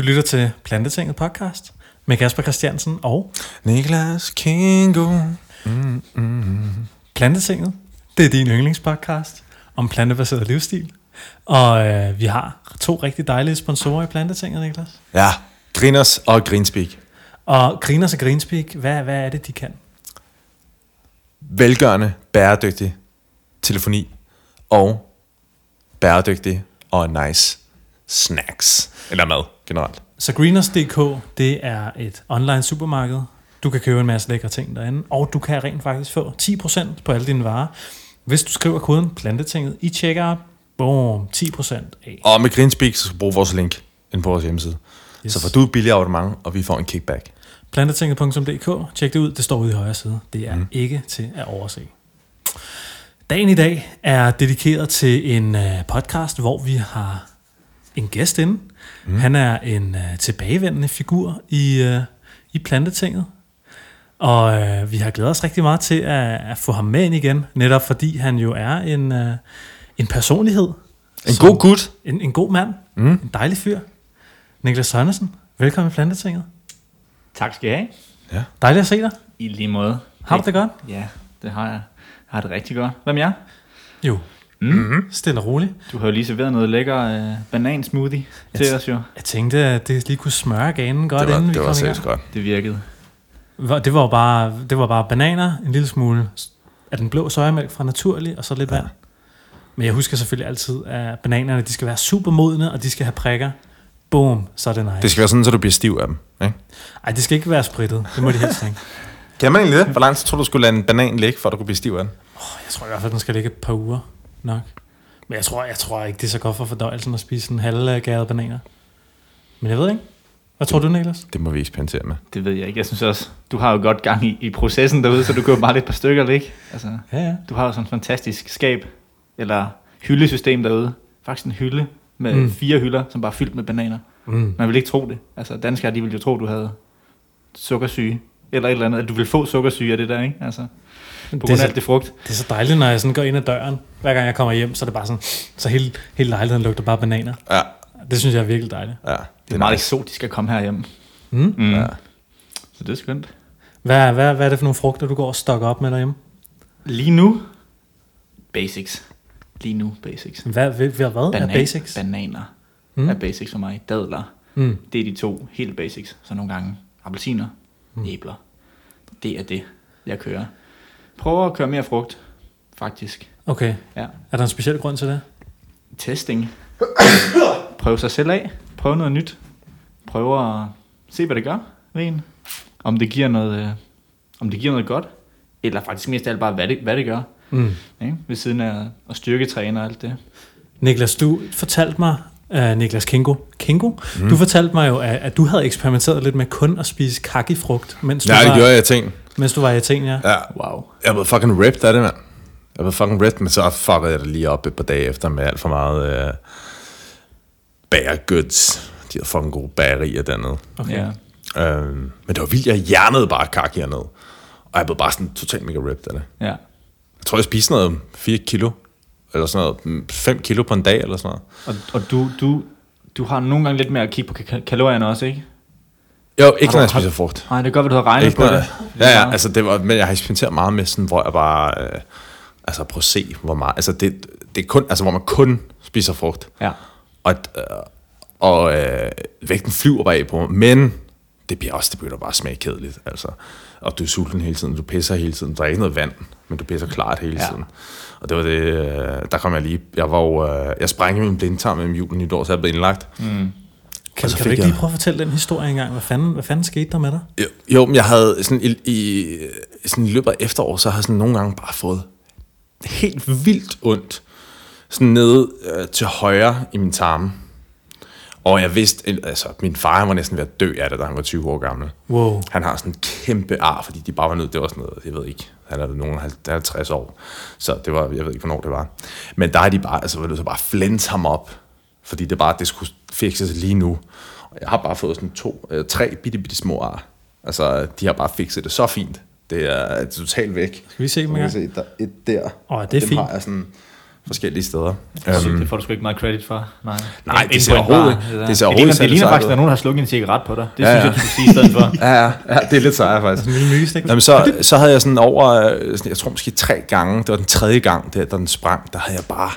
Du lytter til Plantetinget podcast med Kasper Christiansen og Niklas Kingo. Plantetinget. Det er din yndlingspodcast om plantebaseret livsstil. Og øh, vi har to rigtig dejlige sponsorer i Plantetinget, Niklas. Ja, Griners og Greenspeak. Og Griners og Greenspeak, hvad, hvad er det, de kan? Velgørende, bæredygtig telefoni og bæredygtig og nice snacks. Eller mad, generelt. Så Greeners.dk, det er et online supermarked. Du kan købe en masse lækre ting derinde, og du kan rent faktisk få 10% på alle dine varer. Hvis du skriver koden plantetinget i checkout, boom, 10% af. Og med Greenspeak, så skal du bruge vores link ind på vores hjemmeside. Yes. Så får du et billigt abonnement, og vi får en kickback. Plantetinget.dk, tjek det ud, det står ude i højre side. Det er mm. ikke til at overse. Dagen i dag er dedikeret til en uh, podcast, hvor vi har en gæst inde. Mm. Han er en uh, tilbagevendende figur i, uh, i Plantetinget. Og uh, vi har glædet os rigtig meget til at, at få ham med ind igen, netop fordi han jo er en, uh, en personlighed. En som- god gut. En, en god mand. Mm. En dejlig fyr. Niklas Sørensen, velkommen i Plantetinget. Tak skal I have. Ja. Dejligt at se dig. I lige måde. Har du det godt? Ja, det har jeg. Jeg har det rigtig godt. Hvad med jer? Jo. Mm. Stille og roligt. Du har jo lige serveret noget lækker øh, banansmoothie til Jeg- os jo. Jeg tænkte, at det lige kunne smøre ganen godt, Det var, inden vi det var kom godt. Det virkede. Det var bare, det var bare bananer, en lille smule af den blå sojamælk fra Naturlig, og så lidt vand. Men jeg husker selvfølgelig altid, at bananerne de skal være super modne, og de skal have prikker. Boom, så er det nice. Det skal være sådan, så du bliver stiv af dem. Ikke? Ej, det skal ikke være spritet. Det må de helst ikke. Kan man egentlig det? Hvor lang tid tror du, du skulle lade en banan ligge, for at du kunne blive stiv af den? Jeg tror i hvert fald, den skal ligge et par uger nok. Men jeg tror, jeg tror ikke, det er så godt for fordøjelsen at spise en halvgæret bananer. Men jeg ved ikke. Hvad tror du, Niklas? Det må vi eksperimentere med. Det ved jeg ikke. Jeg synes også, du har jo godt gang i, i processen derude, så du kan jo bare lidt par stykker ikke? Altså, Ja, ja. du har jo sådan et fantastisk skab, eller hyldesystem derude. Faktisk en hylde med Mm. fire hylder, som bare er fyldt med bananer. Mm. Man vil ikke tro det. Altså, danskere, de ville jo tro, du havde sukkersyge. Eller et eller andet, at du ville få sukkersyge af det der, ikke? Altså, på Det er grund af så- alt det frugt. Det er så dejligt, når jeg sådan går ind ad døren. Hver gang jeg kommer hjem, så er det bare sådan, så hele, hele lejligheden lugter bare bananer. Ja, Det synes jeg er virkelig dejligt. ja. Det er meget eksotisk at komme herhjem. Mm. Mm. Ja. Så det er skønt. Hvad, hvad, hvad er det for nogle frugter, du går og stokker op med derhjemme? Lige nu, basics. Lige nu, basics. Hvad, hvad, hvad, hvad er basics? Bananer mm. er basics for mig. Dadler, Mm. det er de to helt basics. Så nogle gange appelsiner, mm. æbler. Det er det, jeg kører. Prøver at køre mere frugt, faktisk. Okay. Ja. Er der en speciel grund til det? Testing. Prøv sig selv af. Prøv noget nyt. Prøv at se, hvad det gør ved en. Om det giver noget, øh, om det giver noget godt. Eller faktisk mest af alt bare, hvad det, hvad det gør. Mm. Ikke? Ved siden af at styrketræne og alt det. Niklas, du fortalte mig, uh, Niklas Kingo, Kingo? Mm. du fortalte mig jo, at, at du havde eksperimenteret lidt med kun at spise kakifrugt, mens du, Ja, det var, gjorde jeg ting. Mens du var i Athen, ja. Ja. Wow. Jeg blev fucking ripped af det, mand. Jeg blev fucking ripped, men så fuckede jeg det lige op et par dage efter med alt for meget uh, bagergoods. De havde fucking gode bagerier dernede. Okay. Ja. Um, men det var vildt, jeg hjernede bare kak hernede. Og jeg blev bare sådan totalt mega ripped af det. ja. Jeg tror, jeg spiste noget 4 kilo. Eller sådan noget 5 kilo på en dag, eller sådan noget. Og, og du, du, du har nogle gange lidt mere at kigge på ka- kalorierne også, ikke? Jo, ikke Har når jeg spiser frugt. Nej, det er godt, at du har regnet Ikke på når, det. ja, ja, altså det var, men jeg har eksperimenteret meget med sådan, hvor jeg bare, øh, altså prøv at se, hvor meget, altså det, det er kun, altså hvor man kun spiser frugt, Ja. og, øh, og øh, vægten flyver bare af på mig, men det bliver også, det begynder bare at smage kedeligt, altså, og du er sulten hele tiden, du pisser hele tiden, der er ikke noget vand, men du pisser klart hele Ja. tiden, og det var det, øh, der kom jeg lige, jeg var jo, øh, jeg sprængte min blindtarm mellem jul og nytår, så jeg blev indlagt, Mm. Kan, Og så kan du ikke jeg- lige prøve at fortælle den historie engang? Hvad fanden, hvad fanden skete der med dig? Jo, jo men jeg havde sådan i, i, sådan i løbet af efterår, så har jeg sådan nogle gange bare fået helt vildt ondt. Sådan nede øh, til højre i min tarme. Og jeg vidste, altså min far var næsten ved at dø af det, da han var 20 år gammel. Wow. Han har sådan en kæmpe ar, fordi de bare var nødt, det var sådan noget, jeg ved ikke, han er nogen 50 år, så det var, jeg ved ikke, hvornår det var. Men der har de bare, altså til bare flænse ham op, fordi det bare, det skulle fikses lige nu. Og jeg har bare fået sådan to, øh, tre bitte, bitte små ar. Altså, de har bare fikset det så fint. Det er totalt væk. Skal vi se dem en gang? se, der er et der. Åh, det er Dem fint. har jeg sådan forskellige steder. Sygt, Øhm, det får du sgu ikke meget credit for. Nej, Nej, En- det en ser overhovedet bare, ikke- der. det ser ligner- overhovedet Det ligner særlig faktisk, at der er nogen, der har slukket en cigaret på dig. Det Ja, synes ja. jeg, du skulle sige i stedet for. ja, ja, ja, det er lidt sejt faktisk. En lille mygestik. Jamen, så, så havde jeg sådan over, øh, sådan, jeg tror måske tre gange, det var den tredje gang, der, da den sprang, der havde jeg bare,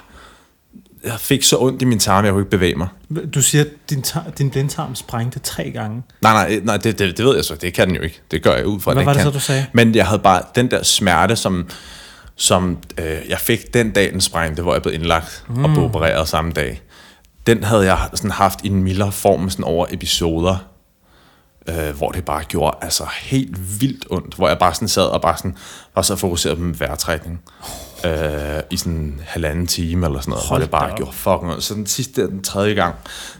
jeg fik så ondt i min tarm, jeg kunne ikke bevæge mig. Du siger, at din, tar- din blindtarm sprængte tre gange. Nej, nej, nej det, det, det ved jeg så, det kan den jo ikke. Det gør jeg ud fra, Hvad den var det kan. så, du sagde? Men jeg havde bare den der smerte, som, som øh, jeg fik den dag, den sprængte, hvor jeg blev indlagt mm. og blev opereret samme dag. Den havde jeg sådan haft i en mildere form sådan over episoder, øh, hvor det bare gjorde altså helt vildt ondt, hvor jeg bare sådan sad og bare sådan, var så fokuseret på min vejrtrækning øh, i sådan en halvanden time eller sådan noget, hvor Hold det bare op. gjorde fucking ondt. Så den sidste, den tredje gang,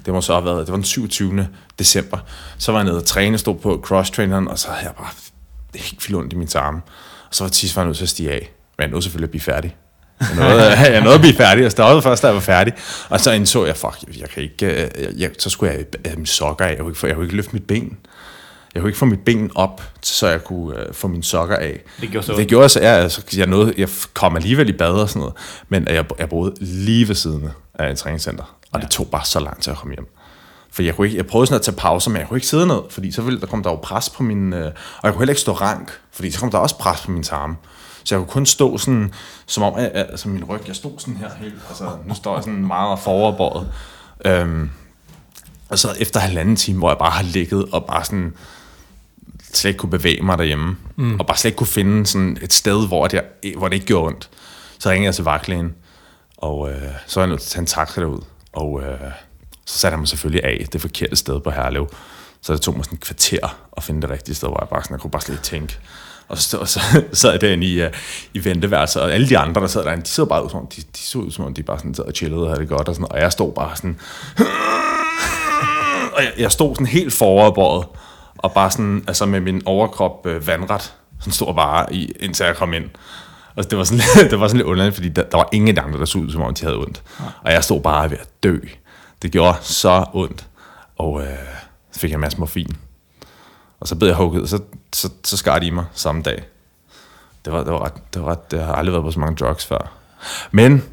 det må så have været, det var den 27. december, så var jeg nede og træne, stod på cross-traineren, og så havde jeg bare helt vildt ondt i min tarme. Og så var Tis var nødt til at stige af. Men jeg nåede selvfølgelig at blive færdig. Jeg nåede, jeg nåede at blive færdig. Jeg stoppede først, da jeg var færdig. Og så indså jeg, fuck, jeg, jeg kan ikke... øh, Jeg, jeg, så skulle jeg have mine sokker af. Jeg kunne, ikke, jeg kunne ikke løfte mit ben. Jeg kunne ikke få mit ben op, så jeg kunne øh, få mine sokker af. Det gjorde så Det gjorde så, ja, altså, jeg, nåede, jeg kom alligevel i bad og sådan noget. Men jeg, jeg boede lige ved siden af et træningscenter. Og det tog bare så lang tid at komme hjem. For jeg, kunne ikke, jeg prøvede sådan at tage pauser, men jeg kunne ikke sidde ned, fordi så ville der kom der jo pres på min... Øh, og jeg kunne heller ikke stå rank, fordi så kom der også pres på min tarme. Så jeg kunne kun stå sådan, som om, at, at- altså min ryg, jeg stod sådan her helt, altså nu står jeg sådan meget foroverbøjet. Øhm, og så efter halvanden time, hvor jeg bare har ligget og bare sådan slet ikke kunne bevæge mig derhjemme, mm. og bare slet ikke kunne finde sådan et sted, hvor det, hvor det ikke gjorde ondt, så ringede jeg til vagtlægen, og øh, så var jeg nødt til at tage en taxa derud, og øh, så satte han mig selvfølgelig af det forkerte sted på Herlev, så det tog mig sådan et kvarter at finde det rigtige sted, hvor jeg bare sådan, jeg kunne bare slet ikke tænke. Og så, og så sad jeg derinde i, uh, i venteværelset, og alle de andre, der sad derinde, de så bare ud som om, de, de så ud som om, de bare sådan sad og chillede og havde det godt, og, sådan, og jeg stod bare sådan, og jeg, jeg stod sådan helt foroverbøjet, og bare sådan, altså med min overkrop øh, vandret, sådan jeg bare i, indtil jeg kom ind. Og det var sådan, det var sådan lidt underligt, fordi der, der var ingen andre, der så ud, som om de havde ondt. Og jeg stod bare ved at dø. Det gjorde så ondt. Og øh, så fik jeg en masse morfin. Og så blev jeg hugget, og så, så, så skar de i mig samme dag. Det var, det var ret, det var ret, jeg har aldrig været på så mange drugs før. Men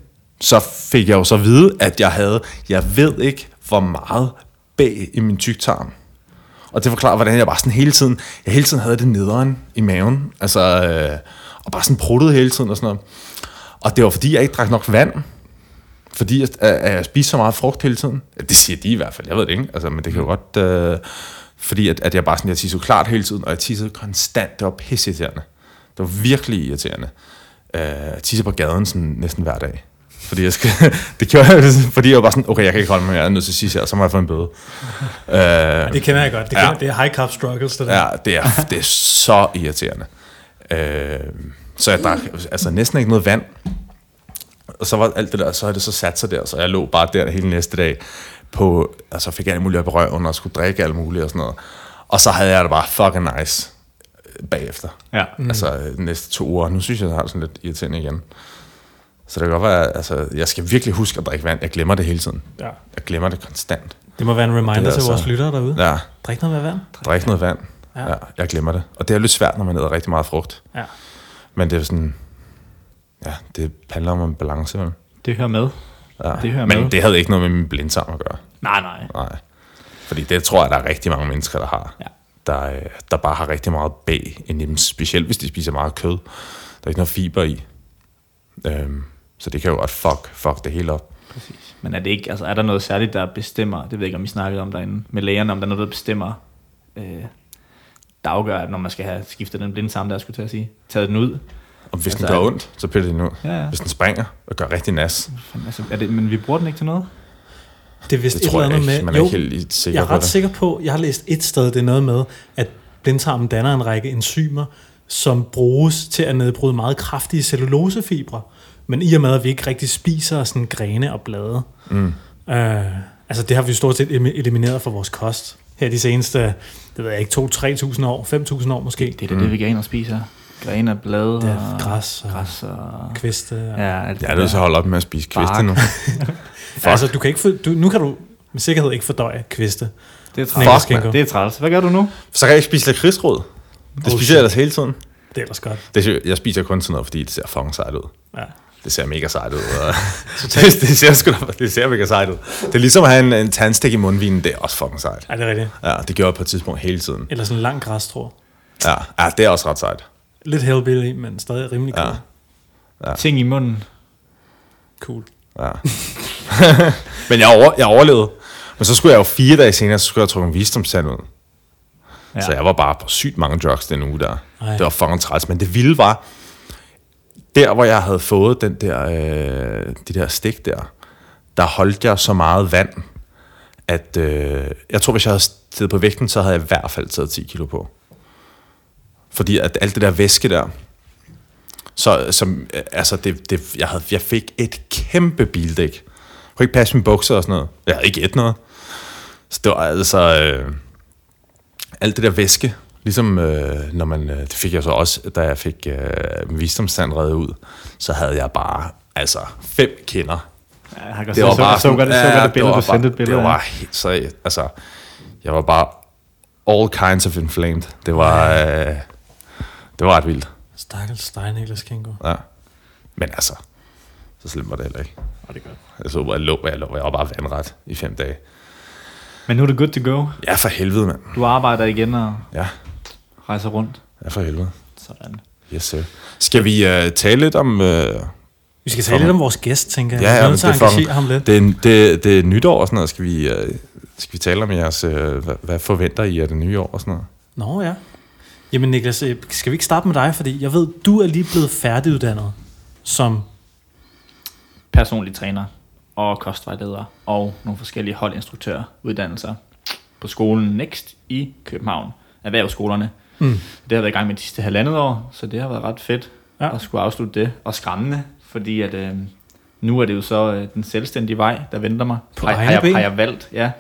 så fik jeg jo så at vide, at jeg havde, jeg ved ikke, hvor meget bag i min tyktarm. Og det forklarer, hvordan jeg bare sådan hele tiden, jeg hele tiden havde det nederen i maven. Altså, øh, og bare sådan pruttede hele tiden og sådan noget. Og det var fordi, jeg ikke drak nok vand. Fordi jeg, at jeg spiste så meget frugt hele tiden. Ja, Det siger de i hvert fald, jeg ved det ikke. Altså, men det kan jo godt... Øh, fordi at, at jeg bare sådan, jeg tissede klart hele tiden, og jeg tissede konstant. Det var pisseirriterende. Det var virkelig irriterende. Øh, jeg tissede på gaden sådan næsten hver dag. Fordi jeg skal, det gjorde jeg, fordi jeg var bare sådan, okay, jeg kan ikke holde mig, jeg er nødt til at her, så må jeg få en bøde. Øh, Det kender jeg godt. Det, Ja. kender, det er high carb struggles, det der. Ja, det er, det er så irriterende. Øh, så jeg drak altså næsten ikke noget vand. Og så var alt det der, så havde det så sat sig der, så jeg lå bare der hele næste dag på, altså fik alt muligt op i røven og skulle drikke alt muligt og sådan noget. Og så havde jeg det bare fucking nice bagefter. Ja. Mm. Altså øh, næste to uger. Nu synes jeg, jeg har det sådan lidt irriterende igen. Så det kan godt være, altså, jeg skal virkelig huske at drikke vand. Jeg glemmer det hele tiden. Ja. Jeg glemmer det konstant. Det må være en reminder er til vores altså- lyttere derude. Ja, Drik noget vand. drik noget vand. Ja. Ja. jeg glemmer det. Og det er lidt svært, når man æder rigtig meget frugt. Ja. Men det er sådan, ja, det handler om en balance, vel? Det hører med. Ja. Det hører Men med. det havde ikke noget med min blindtarm at gøre. Nej, nej. Nej. Fordi det tror jeg, der er rigtig mange mennesker, der har. Ja. Der, øh, der bare har rigtig meget bag inde i dem. Specielt hvis de spiser meget kød. Der er ikke noget fiber i. Øhm, så det kan jo godt fuck, fuck det hele op. Præcis. Men er, det ikke, altså, er der noget særligt, der bestemmer, det ved jeg ikke, om I snakkede om derinde, med lægerne, om der er noget, der bestemmer, øh, der afgør, at når man skal have skiftet den blinde sammen, der skulle til at sige, taget den ud. Og hvis Altså, den gør ondt, så piller den ud. Ja, ja. Hvis den springer og gør rigtig nas, Altså, er det, men vi bruger den ikke til noget? Det er vist det et tror eller jeg andet ikke. med... Man er ikke helt sikker jeg er på ret det. sikker på, jeg har læst et sted, det er noget med, at blindtarmen danner en række enzymer, som bruges til at nedbryde meget kraftige cellulosefibre. Men i og med, at vi ikke rigtig spiser sådan grene og blade, Mm. øh, altså det har vi jo stort set elimi- elimineret fra vores kost. Her de seneste, det ved jeg ikke, 2-3.000 år, 5.000 år måske. Det er da det, veganer spiser. Grene og blade Det er og græs og græs og... kviste. Og, Ja, alt Jeg er nødt til at holde op med at spise kviste Bark. nu. Altså, du kan ikke du, nu kan du med sikkerhed ikke fordøje kviste. Det er Fuck, træls. mand. Det er træls. Hvad gør du nu? Så kan jeg ikke spise lakridsrod. Det Oh, spiser shit. jeg ellers hele tiden. Det er ellers godt. Det, jeg spiser kun sådan noget, fordi det ser fucking sejt ud. Ja. Det ser mega sejt ud. Og det, det, ser sgu da, det ser mega sejt ud. Det er ligesom at have en, en tandstik i mundvinen, det er også fucking sejt. Er det rigtigt? Ja, det gjorde jeg på et tidspunkt hele tiden. Eller sådan en lang græsstrå. Ja, ja det er også ret sejt. Lidt hellbilly, men stadig rimelig cool. Ja. Ting i munden. Cool. Ja. Men jeg, over, jeg overlevede. Men så skulle jeg jo fire dage senere, så skulle jeg trukke en visdomstand ud. Ja. Ja. Så jeg var bare på sygt mange drugs den uge der. Ej. Det var fucking træls. Men det vilde var, der hvor jeg havde fået den der, øh, de der stik der, der holdt jeg så meget vand, at øh, jeg tror, hvis jeg havde stedet på vægten, så havde jeg i hvert fald taget 10 kilo på. Fordi at alt det der væske der, så som, øh, altså det, det, jeg, havde, jeg fik et kæmpe bildæk. Jeg kunne ikke passe mine bukser og sådan noget. Jeg havde ikke et noget. Så det var altså... Øh, alt det der væske, ligesom øh, når man, øh, det fik jeg så også, da jeg fik øh, visdomstand reddet ud, så havde jeg bare, altså, fem kinder. Ja, jeg Det var så, bare så, så, godt, så godt det billede, var du sendte et bare, billede Det var helt så, altså, jeg var bare all kinds of inflamed. Det var, øh, det var ret vildt, Stakkels Stein Niklas Kingo. ja. Men altså, så slemt var det heller ikke. Var det godt. Jeg så, jeg lå, jeg lå, jeg var bare vandret i fem dage. Men nu er det good to go. Ja, for helvede, mand. Du arbejder igen og Ja, rejser rundt. ja for helvede. Sådan. Yes, sir. Skal vi øh, tale lidt om... Øh, Vi skal tale lidt om vores gæst, tænker jeg. Ja, Vi ja, til det er fucking- ham lidt. Det er, det, det er nytår og sådan noget. Skal vi, øh, skal vi tale om jeres... Øh, hvad, hvad forventer I af det nye år og sådan noget? Nå ja. Jamen Niklas, skal vi ikke starte med dig? Fordi jeg ved, du er lige blevet færdiguddannet som... Personlig træner og kostvejleder og nogle forskellige holdinstruktøruddannelser på skolen Next i København. Erhvervsskolerne. Mm. Det har været i gang med de sidste halvandet år, så det har været ret fedt Ja. ja. at skulle afslutte det. Og skræmmende, fordi at, øh, nu er det jo så øh, den selvstændige vej, der venter mig. På har, har, jeg, har jeg valgt, ja.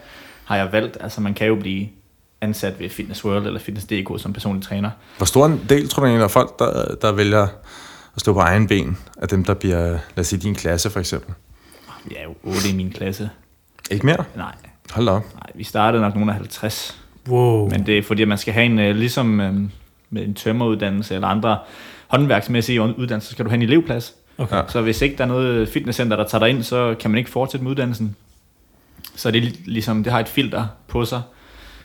Har jeg valgt, altså man kan jo blive ansat ved Fitness World eller Fitness.dk som personlig træner. Hvor stor en del, tror du egentlig, af folk, der, der vælger at stå på egen ben, af dem, der bliver, lad os sige, din klasse for eksempel? Er jo 8 i min klasse. Ikke mere? Nej, Hold da op. nej, vi startede nok nogle af 50. Wow. Men det er fordi, man skal have en, øh, ligesom øh, med en tømmeruddannelse eller andre håndværksmæssige uddannelser, så skal du have en elevplads. Okay. Ja. Så hvis ikke der er noget fitnesscenter, der tager dig ind, så kan man ikke fortsætte med uddannelsen. Så det er lig- ligesom, det har et filter på sig,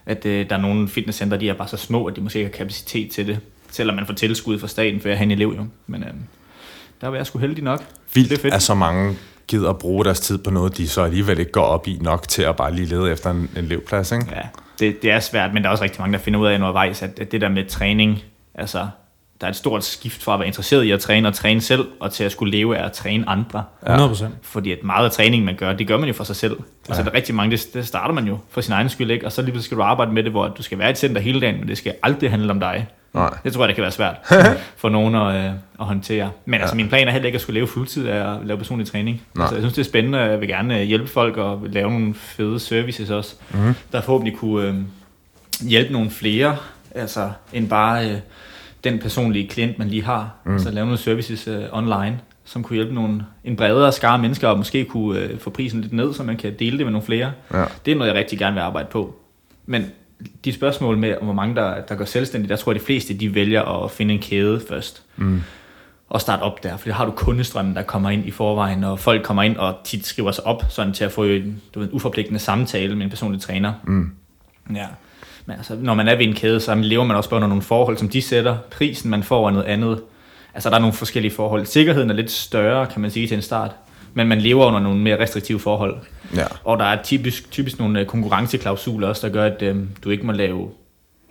at øh, der er nogle fitnesscenter, de er bare så små, at de måske ikke har kapacitet til det. Selvom man får tilskud fra staten for at have en elev jo. Men øh, der var jeg sgu heldig nok. Vildt, Det er fedt. at så mange gider at bruge deres tid på noget, de så alligevel ikke går op i nok til at bare lige lede efter en, en elevplads, ikke? Ja, det, det er svært, men der er også rigtig mange, der finder ud af undervejs, at, at det der med træning, altså, der er et stort skift fra at være interesseret i at træne og træne selv, og til at skulle leve af at træne andre. 100 procent. Fordi at meget af træningen, man gør, det gør man jo for sig selv. Altså, der er rigtig mange, det, det starter man jo for sin egen skyld, ikke? Og så lige pludselig skal du arbejde med det, hvor du skal være i et center hele dagen, men det skal aldrig handle om dig. Nej. Det tror jeg, det kan være svært for nogen at, øh, at håndtere. Men altså, min plan er heller ikke at skulle leve fuldtid af at lave personlig træning. Nej. Altså, jeg synes, det er spændende, og jeg vil gerne øh, hjælpe folk og lave nogle fede services også, Mhm. der forhåbentlig kunne øh, hjælpe nogle flere, altså end bare øh, den personlige klient, man lige har. Mm. Altså lave nogle services øh, online, som kunne hjælpe nogle, en bredere skare mennesker, og måske kunne øh, få prisen lidt ned, så man kan dele det med nogle flere. Ja. Det er noget, jeg rigtig gerne vil arbejde på. Men de spørgsmål med, hvor mange der, der går selvstændigt, der tror jeg, de fleste de vælger at finde en kæde først. Mm. Og starte op der, for der har du kundestrømmen, der kommer ind i forvejen, og folk kommer ind og tit skriver sig op, sådan til at få en, du ved, en uforpligtende samtale med en personlig træner. Mm. Ja. Men altså, når man er ved en kæde, så lever man også bare under nogle forhold, som de sætter. Prisen, man får, er noget andet. Altså, der er nogle forskellige forhold. Sikkerheden er lidt større, kan man sige, til en start. Men man lever under nogle mere restriktive forhold. Ja. Og der er typisk, typisk nogle øh, konkurrenceklausuler også, der gør, at øhm, du ikke må lave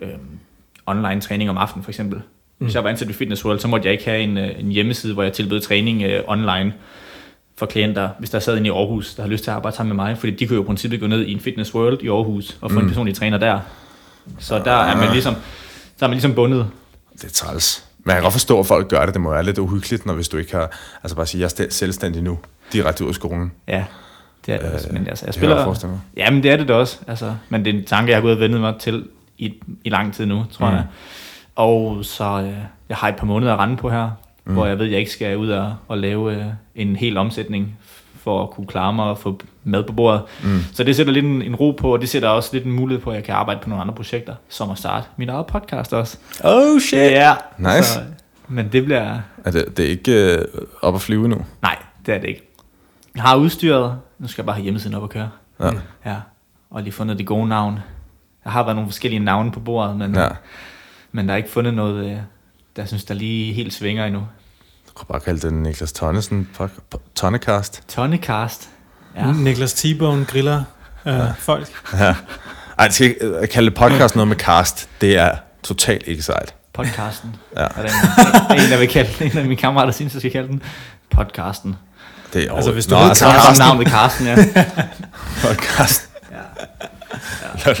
øhm, online træning om aftenen, for eksempel. Hvis jeg var ansat ved Fitness World, så måtte jeg ikke have en, øh, en hjemmeside, hvor jeg tilbød træning øh, online for klienter, hvis der sad en i Aarhus, der har lyst til at arbejde sammen med mig. Fordi de kunne jo i princippet gå ned i en Fitness World i Aarhus og få mm. en personlig træner der. Så der er man ligesom, der er man ligesom bundet. Det er træls. Men jeg kan godt forstå, at folk gør det. Det må være lidt uhyggeligt, når hvis du ikke har... Altså bare sige, jeg er selvstændig nu, direkte ud af skolen. Ja, det er det også. Men altså, jeg det spiller... forestille mig. Ja, men det er det da også. Altså, men det er en tanke, jeg har gået og vendet mig til i, i lang tid nu, tror mm. jeg. Og så øh, jeg har et par måneder at rende på her, mm. hvor jeg ved, jeg ikke skal ud og, og lave øh, en hel omsætning for at kunne klare mig og få mad på bordet. Mm. Så det sætter lidt en, en ro på, og det sætter også lidt en mulighed på, at jeg kan arbejde på nogle andre projekter, som at starte min eget podcast også. Oh shit! Ja. Nice. Så, men det bliver... Er det, det er ikke øh, op at flyve nu? Nej, det er det ikke. Jeg har udstyret, nu skal jeg bare have hjemmesiden op og køre. Ja. Ja, og lige fundet de gode navne. Der har været nogle forskellige navne på bordet, men, Ja. ja. men der er ikke fundet noget, øh, der synes, der lige helt svinger endnu. Du kan bare kalde den Niklas Tonnesen Tonnecast. Tonnecast. Ja. Ja, Niklas T-Bone griller øh, folk. Ja. Ej, det skal ikke, øh, kalde det podcast noget med cast, det er totalt ikke sejt. podcasten. Ja. Er der en, en, der vil kalde den, en af mine kammerater synes, jeg skal kalde den. Podcasten. Det er Altså, hvis du Nå, ved altså, Carsten. navn ved Carsten, ja. podcast. ja.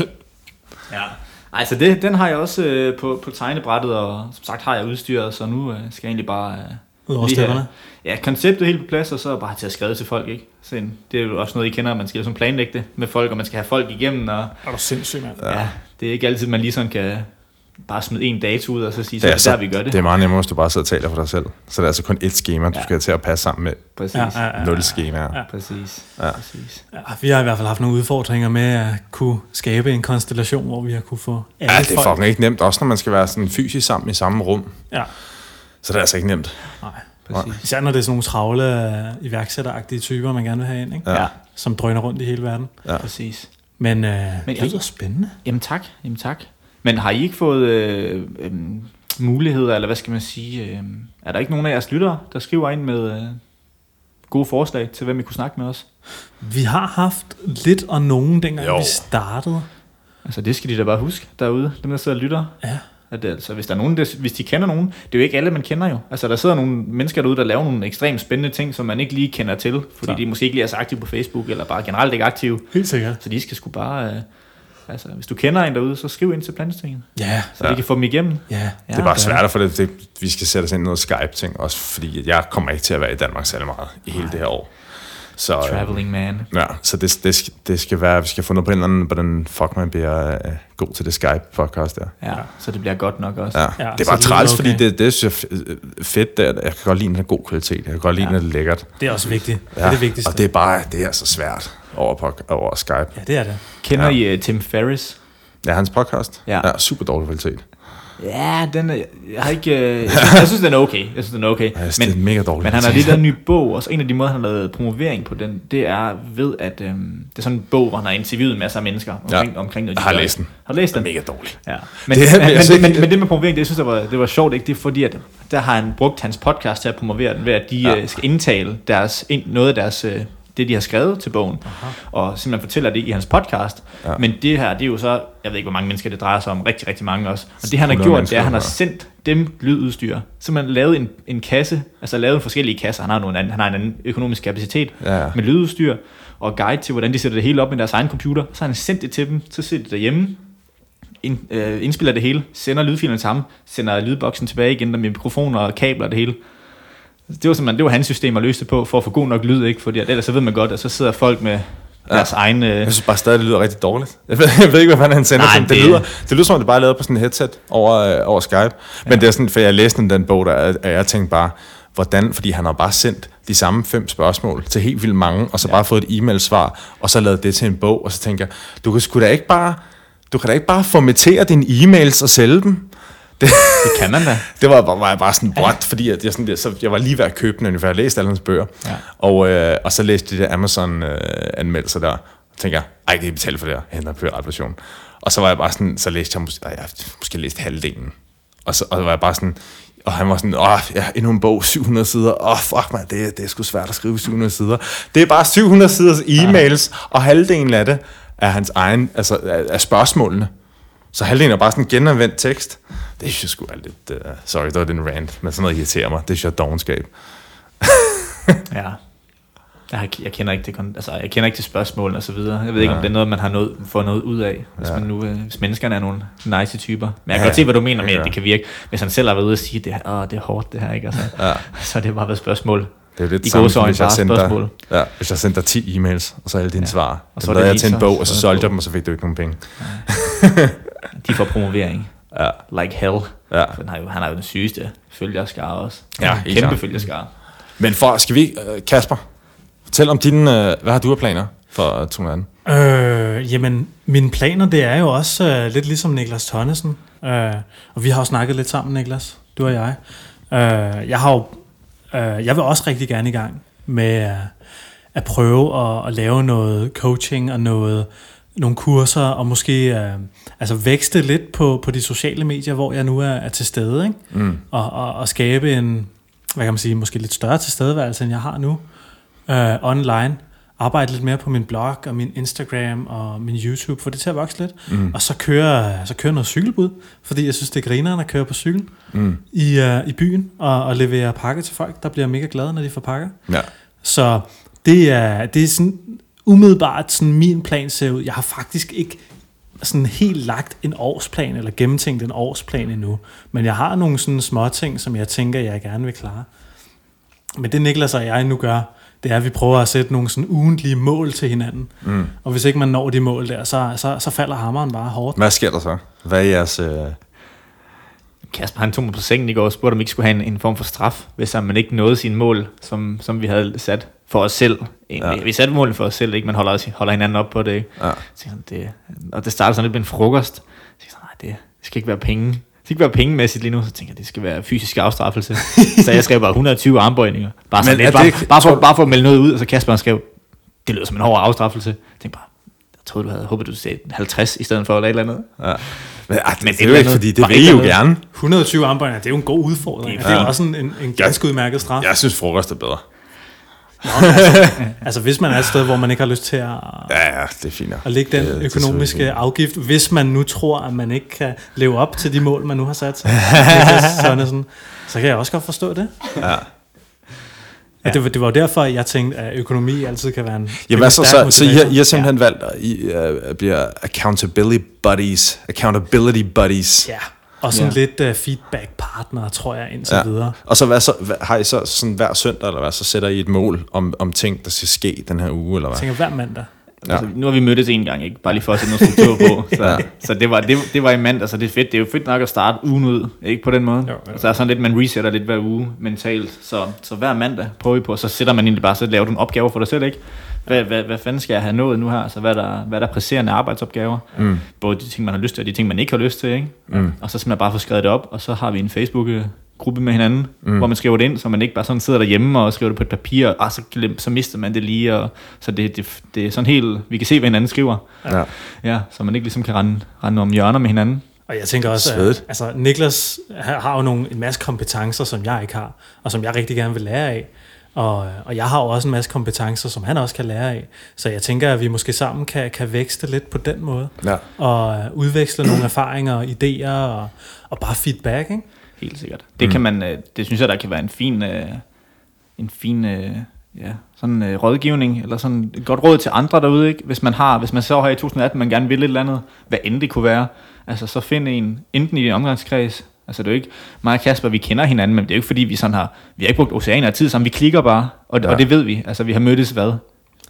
ja. Altså, det, den har jeg også øh, på, på tegnebrættet, og som sagt har jeg udstyret, så nu øh, skal jeg egentlig bare... Øh, Ud over. Ja, konceptet er helt på plads, og så bare til at skrive til folk, ikke? Så det er jo også noget, I kender, man skal ligesom planlægge det med folk, og man skal have folk igennem, og Er du sindssyg, mand? ja. ja det er ikke altid, man lige sådan kan bare smide en dato ud, og så sige, så Det er det så, der, vi gør det. det er meget nemmere, hvis du bare sidder og taler for dig selv. Så det er altså kun et schema, du Ja. skal til at passe sammen med Præcis. Ja, ja, ja. nul schemaer. Ja. Præcis. Ja. Præcis. Ja, vi har i hvert fald haft nogle udfordringer med at kunne skabe en konstellation, hvor vi har kunne få alle Ja, det er folk. fucking ikke nemt, også når man skal være sådan fysisk sammen i samme rum. Ja, Så det er altså ikke nemt. nej. Præcis. Især når det er sådan nogle travle, øh, iværksætteragtige typer, man gerne vil have ind, ikke? Ja. Som drøner rundt i hele verden. Ja. Præcis. Men, øh, Men det lyder spændende. Jamen tak, jamen tak. Men har I ikke fået øh, øh, muligheder, eller hvad skal man sige, øh, er der ikke nogen af jeres lyttere, der skriver ind med øh, gode forslag til, hvem I kunne snakke med os? Vi har haft lidt og nogen, dengang Jo. vi startede. Altså det skal de da bare huske derude, dem der sidder og lytter. Ja. At det, altså, hvis der er nogen, der, hvis de kender nogen, det er jo ikke alle, man kender jo. Altså der sidder nogle mennesker derude, der laver nogle ekstremt spændende ting, som man ikke lige kender til, fordi Så. de måske ikke lige er så aktive på Facebook, eller bare generelt ikke aktive. Helt sikkert. Så de skal sgu bare, øh, altså hvis du kender en derude, så skriv ind til Plantestingen, Ja, så Ja. vi kan få dem igennem. ja. Ja, det er bare svært at få det, det. Vi skal sætte os ind i noget Skype-ting, også fordi at jeg kommer ikke til at være i Danmark særlig meget i hele det her år. Så, øh, Traveling man. Ja, så det, det, skal, det skal være, vi skal få noget på en eller anden, hvordan fuck man bliver uh, god til det Skype-podcast der. Ja, så det bliver godt nok også. Ja, Ja, det er bare det træls, okay. fordi det, det synes jeg er f- fedt, der. jeg kan godt lide, den er god kvalitet, jeg kan godt lide, Ja. den er lækkert. Det er også vigtigt. Ja, det er det vigtigste. Og det er bare, det er så svært over, på, over Skype. Ja, det er det. Kender Ja. I uh, Tim Ferriss? Ja, hans podcast. Ja. ja super dårlig kvalitet. Ja, den er, jeg har ikke... øh, Jeg synes, jeg synes, den er okay. Jeg synes, den er okay. Ja, synes, det er mega dårlig men han har lige lavet en ny bog, og så en af de måder, han har lavet promovering på den, det er ved, at øhm, det er sådan en bog, hvor han har interviewet en masse mennesker omkring, ja. omkring noget, de Jeg har gør. læst den. Har læst Den den? er mega dårlig. Ja. Men, Det er- men, men, men, men, det med promovering, det jeg synes jeg var, det var sjovt, ikke? Det er fordi, at der har han brugt hans podcast til at promovere den, ved at de Ja. ja. skal indtale deres, ind, noget af deres, øh, det, de har skrevet til bogen, Aha. og simpelthen fortæller det i hans podcast. Ja. Men det her, det er jo så, jeg ved ikke, hvor mange mennesker det drejer sig om, rigtig, rigtig mange også. Og det han har 100 gjort, det er, at han har sendt dem lydudstyr. Simpelthen lavet en, en kasse, altså lavet forskellige kasser. Han har, nogle anden, han har en anden økonomisk kapacitet Ja, med lydudstyr og guide til, hvordan de sætter det hele op med deres egen computer. Så har han sendt det til dem, så sidder de derhjemme, ind, øh, indspiller det hele, sender lydfilerne til ham, sender lydboksen tilbage igen der med mikrofoner og kabler og det hele. Det var simpelthen, det var hans system at løse det på, for at få god nok lyd, ikke? Fordi at ellers så ved man godt, at så sidder folk med deres egen... Øh, Jeg synes bare stadig, det lyder rigtig dårligt. Jeg ved, jeg ved ikke, hvad fanden han sender Nej. Det, det- lyder, det lyder som om, det bare er lavet på sådan en headset over, øh, over Skype. Men det er sådan, for jeg læste den, den bog, der, at jeg tænkte bare, hvordan, fordi han har bare sendt de samme fem spørgsmål til helt vildt mange, og så ja. bare fået et e-mail-svar, og så lavet det til en bog, og så tænker jeg, du kan sgu da ikke bare, du kan da ikke bare formatere dine e-mails og sælge dem. Det, det kan man da. det var, var jeg bare sådan, what? Fordi at jeg, sådan, der, så jeg var lige ved at købe den, for jeg har læst alle hans bøger. Ja. Og, øh, og så læste de der Amazon-anmeldelser der, og tænker, ej, det er betalt for det her, jeg henter en piratversion. Og så var jeg bare sådan, så læste jeg, måske, ej, jeg måske læst halvdelen. Og så og så var jeg bare sådan, og han var sådan, åh, ja, endnu en bog, 700 sider. Åh, fuck man, det, det er sgu svært at skrive 700 sider. Det er bare 700 siders e-mails, ja. og halvdelen af det er hans egen, altså er spørgsmålene. Så halvdelen er bare sådan genanvendt tekst. Det synes jeg sgu er lidt... Uh, sorry, det var den rant, men sådan noget irriterer mig. Det synes jeg er dogenskab. Ja. Jeg, har, jeg kender ikke det, altså, jeg kender ikke til spørgsmålene og så videre. Jeg ved ikke, om det er noget, man har noget, får noget ud af, hvis, Ja. man nu, øh, hvis menneskerne er nogle nice typer. Men jeg kan Ja, godt se, hvad du mener med, ja. at det kan virke. Hvis han selv har været ude og sige, det, her, Åh, det er hårdt det her, ikke? Altså, Ja. så det bare været spørgsmål. Det er lidt I samme, hvis jeg, sendte spørgsmål. ja, hvis jeg sendte dig 10 e-mails, og så alle dine Ja. svar. Og så så er lavede jeg til en bog, og så så- solgte jeg dem, og så fik du ikke nogen penge. De får promovering. Ja, Like hell. ja. Han har jo, han har jo den sygeste følgerskare også. Ja, helt Kæmpe klart. følgerskare. Men for, skal vi øh, Kasper, fortæl om dine, øh, hvad har du af planer for 2018? Øh, jamen, mine planer, det er jo også øh, lidt ligesom Niklas Tonnesen. Øh, og vi har jo snakket lidt sammen, Niklas, du og jeg. Øh, jeg har jo, øh, jeg vil også rigtig gerne i gang med at, at prøve at, at lave noget coaching og noget, nogle kurser, og måske uh, altså vækste lidt på, på de sociale medier, hvor jeg nu er, er til stede, ikke? Mm. Og, og, og skabe en, hvad kan man sige, måske lidt større tilstedeværelse, end jeg har nu, uh, online. Arbejde lidt mere på min blog og min Instagram og min YouTube, få det til at vokse lidt. Mm. Og så køre, så køre noget cykelbud, fordi jeg synes, det er grineren at køre på cykel Mm. i, uh, i byen og, og levere pakke til folk, der bliver mega glade, når de får pakker. Ja. Så det er, det er sådan umiddelbart sådan min plan ser ud. Jeg har faktisk ikke sådan helt lagt en årsplan, eller gennemtænkt en årsplan endnu. Men jeg har nogle sådan små ting, som jeg tænker, jeg gerne vil klare. Men det Niklas og jeg nu gør, det er, at vi prøver at sætte nogle sådan ugentlige mål til hinanden. Mm. Og hvis ikke man når de mål der, så, så, så falder hammeren bare hårdt. Hvad sker der så? Hvad er jeres... Øh... Kasper han tog mig på sengen i går og spurgte, om vi ikke skulle have en, en form for straf, hvis man ikke nåede sine mål, som, som vi havde sat for os selv. Ja. Ja. Vi satte målene for os selv, ikke? man holder, os- holder hinanden op på det. Ikke? Ja. Så det, og det startede sådan lidt med en frokost. Så jeg, nej, det, det skal ikke være penge. Det skal ikke være pengemæssigt lige nu, så tænkte jeg, det skal være fysisk afstraffelse. så jeg skrev bare 120 armbøjninger. Bare, sådan lidt, det bare, ikke- bare, for, bare for at melde noget ud, og så Kasper han skrev, det lyder som en hård afstraffelse. Jeg tænkte bare, jeg troede, du havde håbet, du sagde 50 i stedet for eller et eller andet. Ja. Men, ej, Men det, det er jo ikke, fordi det vil I jo gerne. 120 armbøjninger, det er jo en god udfordring. Det Det er det også en, en, en ganske udmærket straf. Jeg synes, frokost er bedre. Altså hvis man er et sted, hvor man ikke har lyst til at, Ja, ja, det er fint. at lægge den Det- det økonomiske selvfølgelig afgift, hvis man nu tror, at man ikke kan leve op til de mål, man nu har sat sig. Niklas Tønnesen, så kan jeg også godt forstå det. Ja. Ja. Det, var, det var derfor, at jeg tænkte, at økonomi altid kan være en Ja, en hvad så, så, I, har. I har simpelthen valgt, at I uh, bliver accountability buddies, accountability buddies. Ja, ja. Og sådan Ja. lidt uh, feedback partner, tror jeg, indtil Ja. videre. Og så, hvad så hvad, har I så sådan hver søndag, eller hvad, så sætter I et mål om, om ting, der skal ske den her uge, eller Jeg hvad? tænker hver mandag. Ja. Altså, nu har vi mødtes en gang, ikke? Bare lige for at sætte noget struktur på. Så, Ja. ja. så det, var, det, det var i mandag, så det er fedt. Det er jo fedt nok at starte ugen ud, ikke på den måde. Jo, jo. Så er sådan lidt, man resetter lidt hver uge mentalt. Så, så hver mandag prøver vi på, så sætter man egentlig bare, så laver du en opgave for dig selv, ikke? Hvad, hvad, hvad fanden skal jeg have nået nu her? Altså, hvad er der, hvad er der presserende arbejdsopgaver? Mm. Både de ting, man har lyst til, og de ting, man ikke har lyst til, ikke? Mm. Og så skal man bare få skrevet det op, og så har vi en Facebook-gruppe med hinanden, mm. hvor man skriver det ind, så man ikke bare sådan sidder derhjemme og skriver det på et papir, og så, glem, så mister man det lige, og så det, det, det er sådan helt, vi kan se, hvad hinanden skriver. Ja. Ja, så man ikke ligesom kan rende, rende om hjørner med hinanden. Og jeg tænker også, Svedigt. at altså, Niklas har har jo nogle, en masse kompetencer, som jeg ikke har, og som jeg rigtig gerne vil lære af. Og, og jeg har jo også en masse kompetencer, som han også kan lære af. Så jeg tænker, at vi måske sammen kan, kan vækste lidt på den måde, Ja. og øh, udveksle nogle erfaringer og idéer, og, og bare feedback, ikke? Helt sikkert. Det, mm. kan man, øh, det synes jeg, der kan være en fin, øh, en fin øh, ja, sådan, øh, rådgivning, eller sådan et godt råd til andre derude, ikke? Hvis man har, hvis man så her i 2018, man gerne vil et eller andet, hvad end det kunne være, altså så find en, enten i din omgangskreds, altså det er jo ikke, mig og Kasper, vi kender hinanden, men det er jo ikke fordi, vi sådan har, vi har ikke brugt oceaner af tid sammen, vi klikker bare, og, ja. Ja. og det ved vi, altså vi har mødtes, hvad,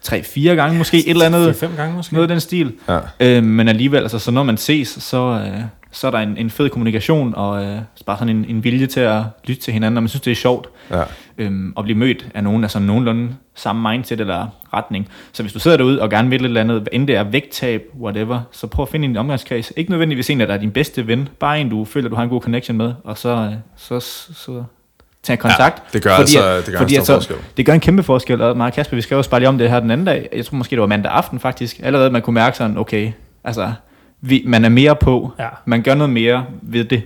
tre-fire gange måske, et eller andet, Fem gange måske. noget af den stil, Ja. Øh, men alligevel, altså, så når man ses, så, øh, så er der en, en fed kommunikation, og øh, bare sådan en, en vilje til at lytte til hinanden, og man synes, det er sjovt Ja. øhm, at blive mødt af nogen af sådan nogenlunde samme mindset eller retning. Så hvis du sidder derude og gerne vil et eller andet, hvad end det er vægttab, whatever, så prøv at finde en omgangskreds. Ikke nødvendigvis en, der er din bedste ven, bare en, du føler, du har en god connection med, og så, øh, så, så, så tag kontakt. Ja, det gør altså- det gør en fordi stor at så- forskel. Det gør en kæmpe forskel, og Mark Kasper, vi skrev også bare lige om det her den anden dag. Jeg tror måske, det var mandag aften faktisk. Allerede man kunne mærke sådan, okay, altså, vi, man er mere på. Ja. Man gør noget mere ved det.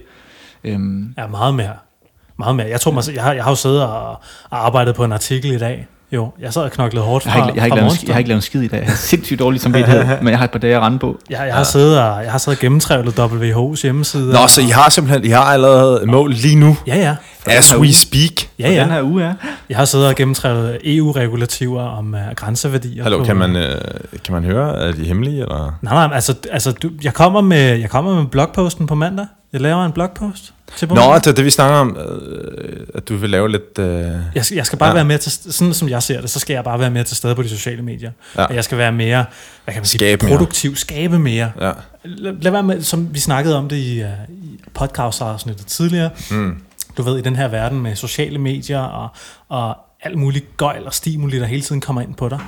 Øhm, Ja, meget mere. Meget mere. Jeg, tror, mig, jeg, har, jeg har jo siddet og, og arbejdet på en artikel i dag. Jo, jeg sad og knoklede hårdt fra, jeg, har ikke, jeg, har ikke fra lavet, en jeg har ikke lavet en skid i dag. Jeg har sindssygt dårlig samvittighed, men jeg har et par dage at rende på. Jeg, jeg, har siddet og, jeg har siddet og gennemtrævlet WHO's hjemmeside. Nå, så I har simpelthen, I har allerede mål lige nu, Ja, ja. as we speak. Ja, Den ja. her uge er. Jeg har siddet og gennemtrævet EU-regulativer om uh, grænseværdier. Hallo, på- kan man, øh, kan man høre, er de hemmelige, eller? Nej, nej, altså, altså du, jeg, kommer med, jeg kommer med blogposten på mandag. Jeg laver en blogpost til Nå, det er det, vi snakker om, øh, at du vil lave lidt... Øh, Jeg, skal- jeg skal bare Ja. være mere til, sådan som jeg ser det, så skal jeg bare være mere til stede på de sociale medier. Ja. Og jeg skal være mere, hvad kan man sige, Skabe mere. produktiv, skabe mere. ja. Lad, lad være med, som vi snakkede om det i, uh, i podcast-afsnittet tidligere, Mm. du ved, i den her verden med sociale medier og, og alt muligt gøjl og stimuli, der hele tiden kommer ind på dig.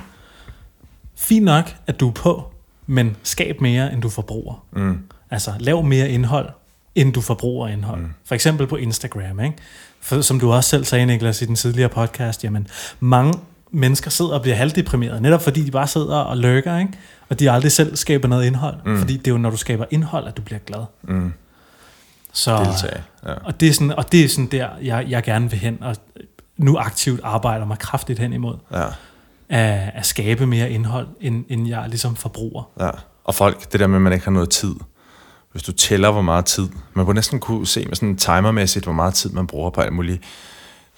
Fint nok, at du er på, men skab mere, end du forbruger. Mm. Altså, lav mere indhold, end du forbruger indhold. Mm. For eksempel på Instagram, ikke? For, som du også selv sagde, Niklas, i den tidligere podcast, jamen, mange, mennesker sidder og bliver halvdeprimerede, netop fordi de bare sidder og lurker, ikke? og de aldrig selv skaber noget indhold. Mm. Fordi det er jo, når du skaber indhold, at du bliver glad. Mm. Så, Deltage. Ja. og, det er sådan, og det er sådan der, jeg, jeg gerne vil hen, og nu aktivt arbejder mig kraftigt hen imod, Ja. at, at skabe mere indhold, end, end jeg ligesom forbruger. Ja. Og folk, det der med, at man ikke har noget tid. Hvis du tæller, hvor meget tid. Man kunne næsten kunne se med sådan timermæssigt, hvor meget tid man bruger på alt muligt